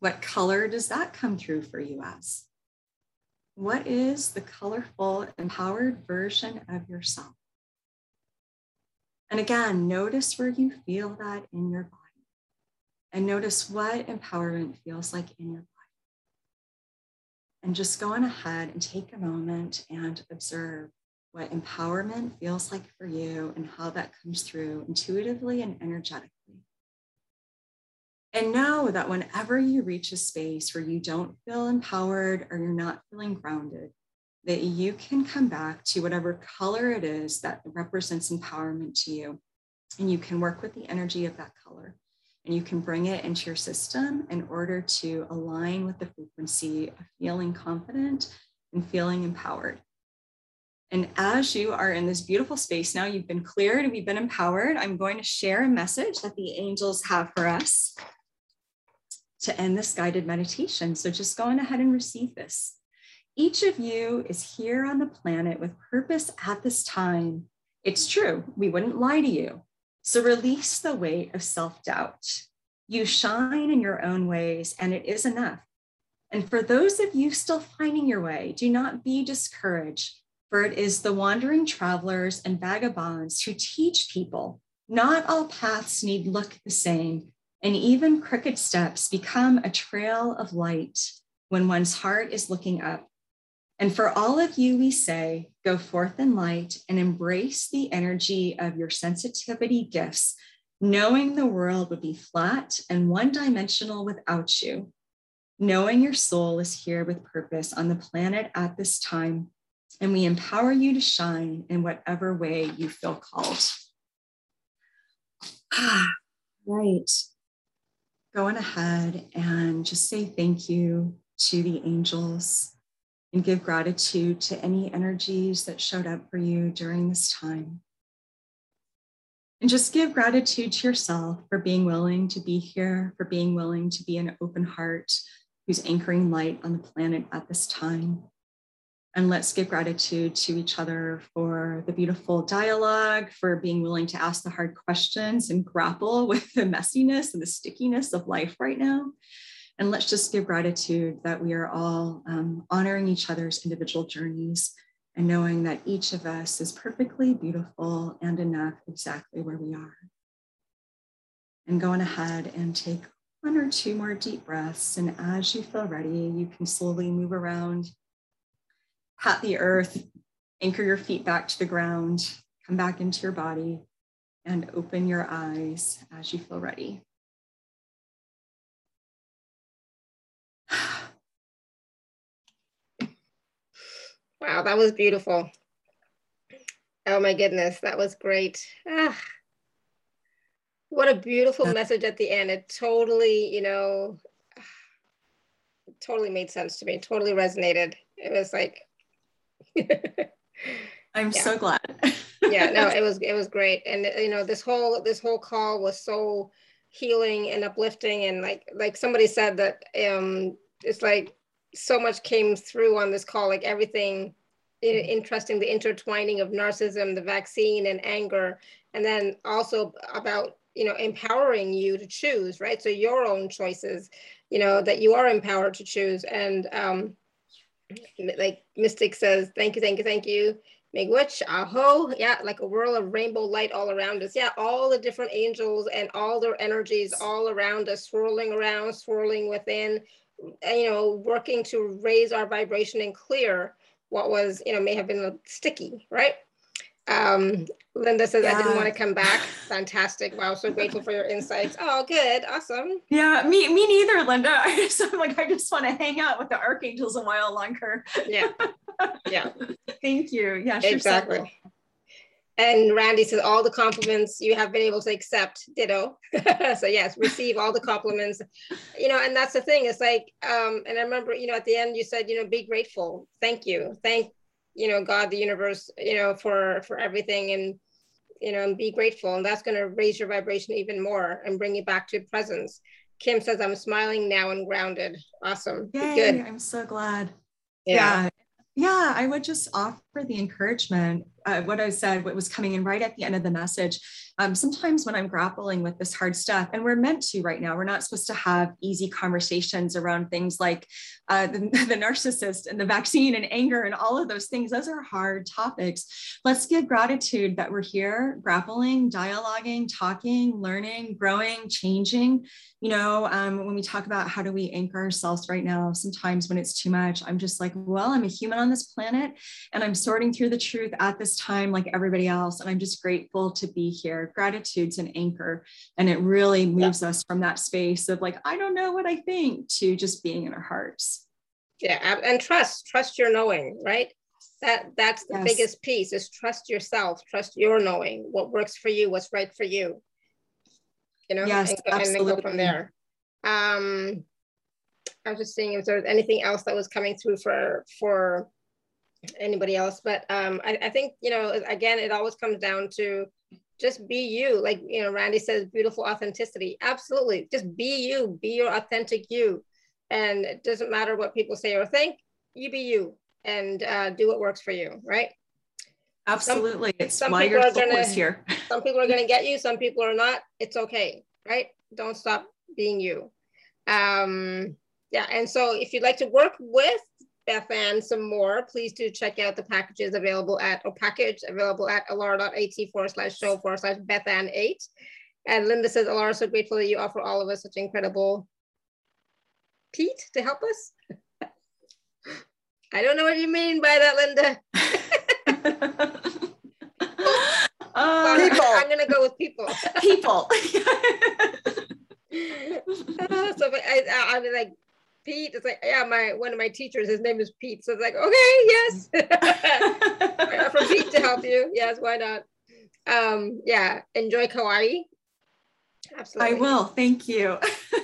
what color does that come through for you as? What is the colorful, empowered version of yourself? And again, notice where you feel that in your body. And notice what empowerment feels like in your body. And just go on ahead and take a moment and observe what empowerment feels like for you and how that comes through intuitively and energetically. And know that whenever you reach a space where you don't feel empowered or you're not feeling grounded, that you can come back to whatever color it is that represents empowerment to you. And you can work with the energy of that color and you can bring it into your system in order to align with the frequency of feeling confident and feeling empowered. And as you are in this beautiful space now, you've been cleared and we've been empowered. I'm going to share a message that the angels have for us to end this guided meditation. So just go on ahead and receive this. Each of you is here on the planet with purpose at this time. It's true, we wouldn't lie to you. So release the weight of self doubt. You shine in your own ways, and it is enough. And for those of you still finding your way, do not be discouraged, for it is the wandering travelers and vagabonds who teach people not all paths need look the same, and even crooked steps become a trail of light when one's heart is looking up. And for all of you, we say, go forth in light and embrace the energy of your sensitivity gifts, knowing the world would be flat and one dimensional without you. Knowing your soul is here with purpose on the planet at this time, and we empower you to shine in whatever way you feel called. Ah, [SIGHS] right going ahead and just say thank you to the angels and give gratitude to any energies that showed up for you during this time. And just give gratitude to yourself for being willing to be here, for being willing to be an open heart who's anchoring light on the planet at this time. And let's give gratitude to each other for the beautiful dialogue, for being willing to ask the hard questions and grapple [LAUGHS] with the messiness and the stickiness of life right now. And let's just give gratitude that we are all um, honoring each other's individual journeys and knowing that each of us is perfectly beautiful and enough exactly where we are. And going ahead and take one or two more deep breaths. And as you feel ready, you can slowly move around pat the earth, anchor your feet back to the ground, come back into your body, and open your eyes as you feel ready. Wow, that was beautiful. Oh my goodness, that was great. Ah, what a beautiful message at the end. It totally, you know, totally made sense to me, totally resonated. It was like, [LAUGHS] I'm yeah. so glad. yeah, no, [LAUGHS] it was it was great, and you know this whole this whole call was so healing and uplifting, and like like somebody said that um it's like so much came through on this call, like everything interesting, the intertwining of narcissism, the vaccine, and anger, and then also about you know empowering you to choose, right? So your own choices, you know that you are empowered to choose, and um, like Mystic says, thank you, thank you, thank you. Miigwech, aho, yeah, like a whirl of rainbow light all around us. Yeah, all the different angels and all their energies all around us, swirling around, swirling within, you know, working to raise our vibration and clear what was, you know, may have been sticky, right? Um, Linda says, yeah. I didn't want to come back. Fantastic. Wow. So grateful for your insights. Oh, good. Awesome. Yeah, me, me neither, Linda. [LAUGHS] I just, I'm like, I just want to hang out with the archangels a while longer. Yeah. [LAUGHS] Yeah. Thank you. Yeah, sure exactly. And Randy says, all the compliments you have been able to accept, ditto. [LAUGHS] so yes, receive all the compliments, you know, and that's the thing. It's like, um, and I remember, you know, at the end you said, you know, be grateful. Thank you. Thank you know, God, the universe, you know, for for everything and you know, and be grateful. And that's going to raise your vibration even more and bring you back to presence. Kim says, I'm smiling now and grounded. Awesome. Yay, Good. I'm so glad. Yeah. yeah. Yeah, I would just offer the encouragement. Uh, what I said, what was coming in right at the end of the message. Um, sometimes when I'm grappling with this hard stuff, and we're meant to right now, we're not supposed to have easy conversations around things like uh, the, [LAUGHS] the narcissist and the vaccine and anger and all of those things. Those are hard topics. Let's give gratitude that we're here, grappling, dialoguing, talking, learning, growing, changing. You know, um, when we talk about how do we anchor ourselves right now, sometimes when it's too much, I'm just like, well, I'm a human on this planet and I'm sorting through the truth at this time, like everybody else. And I'm just grateful to be here. Gratitude's an anchor. And it really moves yeah. us from that space of like, I don't know what I think to just being in our hearts. Yeah. And trust, trust your knowing, right? That that's the yes. biggest piece is trust yourself, trust your knowing what works for you, what's right for you. You know, yes, and, absolutely. and then go from there. Um, I was just seeing if there's anything else that was coming through for for anybody else. But um, I, I think, you know, again, it always comes down to just be you. Like, you know, Randy says, beautiful authenticity. Absolutely. Just be you, be your authentic you. And it doesn't matter what people say or think, you be you and uh, do what works for you, right? Absolutely. Some, it's some why your soul gonna, is here. [LAUGHS] some people are going to get you, some people are not. It's okay, right? Don't stop being you. Um, yeah. And so if you'd like to work with BethAnne some more, please do check out the packages available at, or package available at alara.at forward slash show forward slash BethAnne 8. And Linda says, Alara, so grateful that you offer all of us such incredible Pete to help us. [LAUGHS] I don't know what you mean by that, Linda. [LAUGHS] uh, people. I'm gonna go with people. people. [LAUGHS] uh, so I, I, I'm like, Pete. It's like, yeah, my one of my teachers, his name is Pete. So it's like, okay, yes. [LAUGHS] For Pete to help you. Yes, why not? Um, yeah, enjoy Kauai. Absolutely. I will. Thank you. [LAUGHS]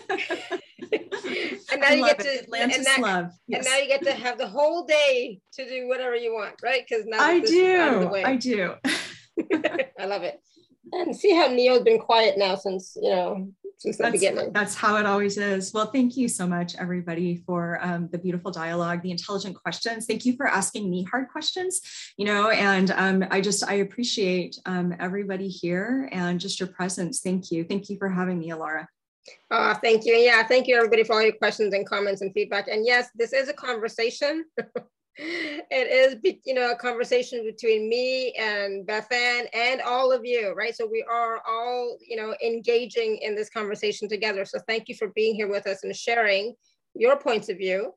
and now I you get to Atlantis and, that, love. Yes. and now you get to have the whole day to do whatever you want, right? Because now I do. I do. [LAUGHS] I love it. And see how Neo's been quiet now since you know since the that's, beginning. That's how it always is. Well, thank you so much, everybody, for um, the beautiful dialogue, the intelligent questions. Thank you for asking me hard questions, you know, and um, I just, I appreciate um, everybody here and just your presence. Thank you. Thank you for having me, Alara. Uh, thank you. Yeah, thank you everybody for all your questions and comments and feedback. And yes, this is a conversation. [LAUGHS] it is you know a conversation between me and BethAnne and all of you, right? So we are all you know engaging in this conversation together. So thank you for being here with us and sharing your points of view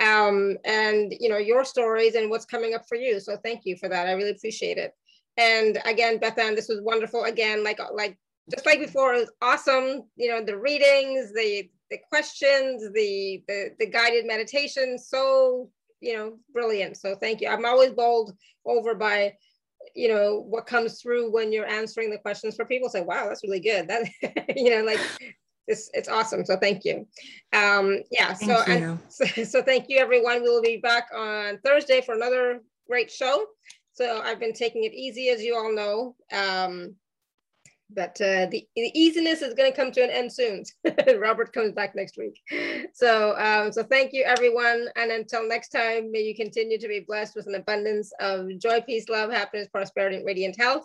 um, and you know your stories and what's coming up for you. So thank you for that. I really appreciate it. And again, BethAnne, this was wonderful. Again, like like just like before, it was awesome. You know the readings, the the questions, the the the guided meditation. So you know, brilliant. So thank you. I'm always bowled over by, you know, what comes through when you're answering the questions for people say, wow, that's really good. [LAUGHS] That, you know, like it's, it's awesome. So thank you. Um, yeah. So, and, [LAUGHS] so, so thank you everyone. We'll be back on Thursday for another great show. So I've been taking it easy, as you all know. Um, but uh, the, the, easiness is going to come to an end soon. [LAUGHS] Robert comes back next week. So, um, so thank you, everyone. And until next time, may you continue to be blessed with an abundance of joy, peace, love, happiness, prosperity, and radiant health.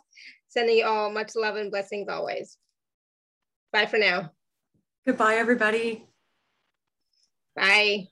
Sending you all much love and blessings always. Bye for now. Goodbye, everybody. Bye.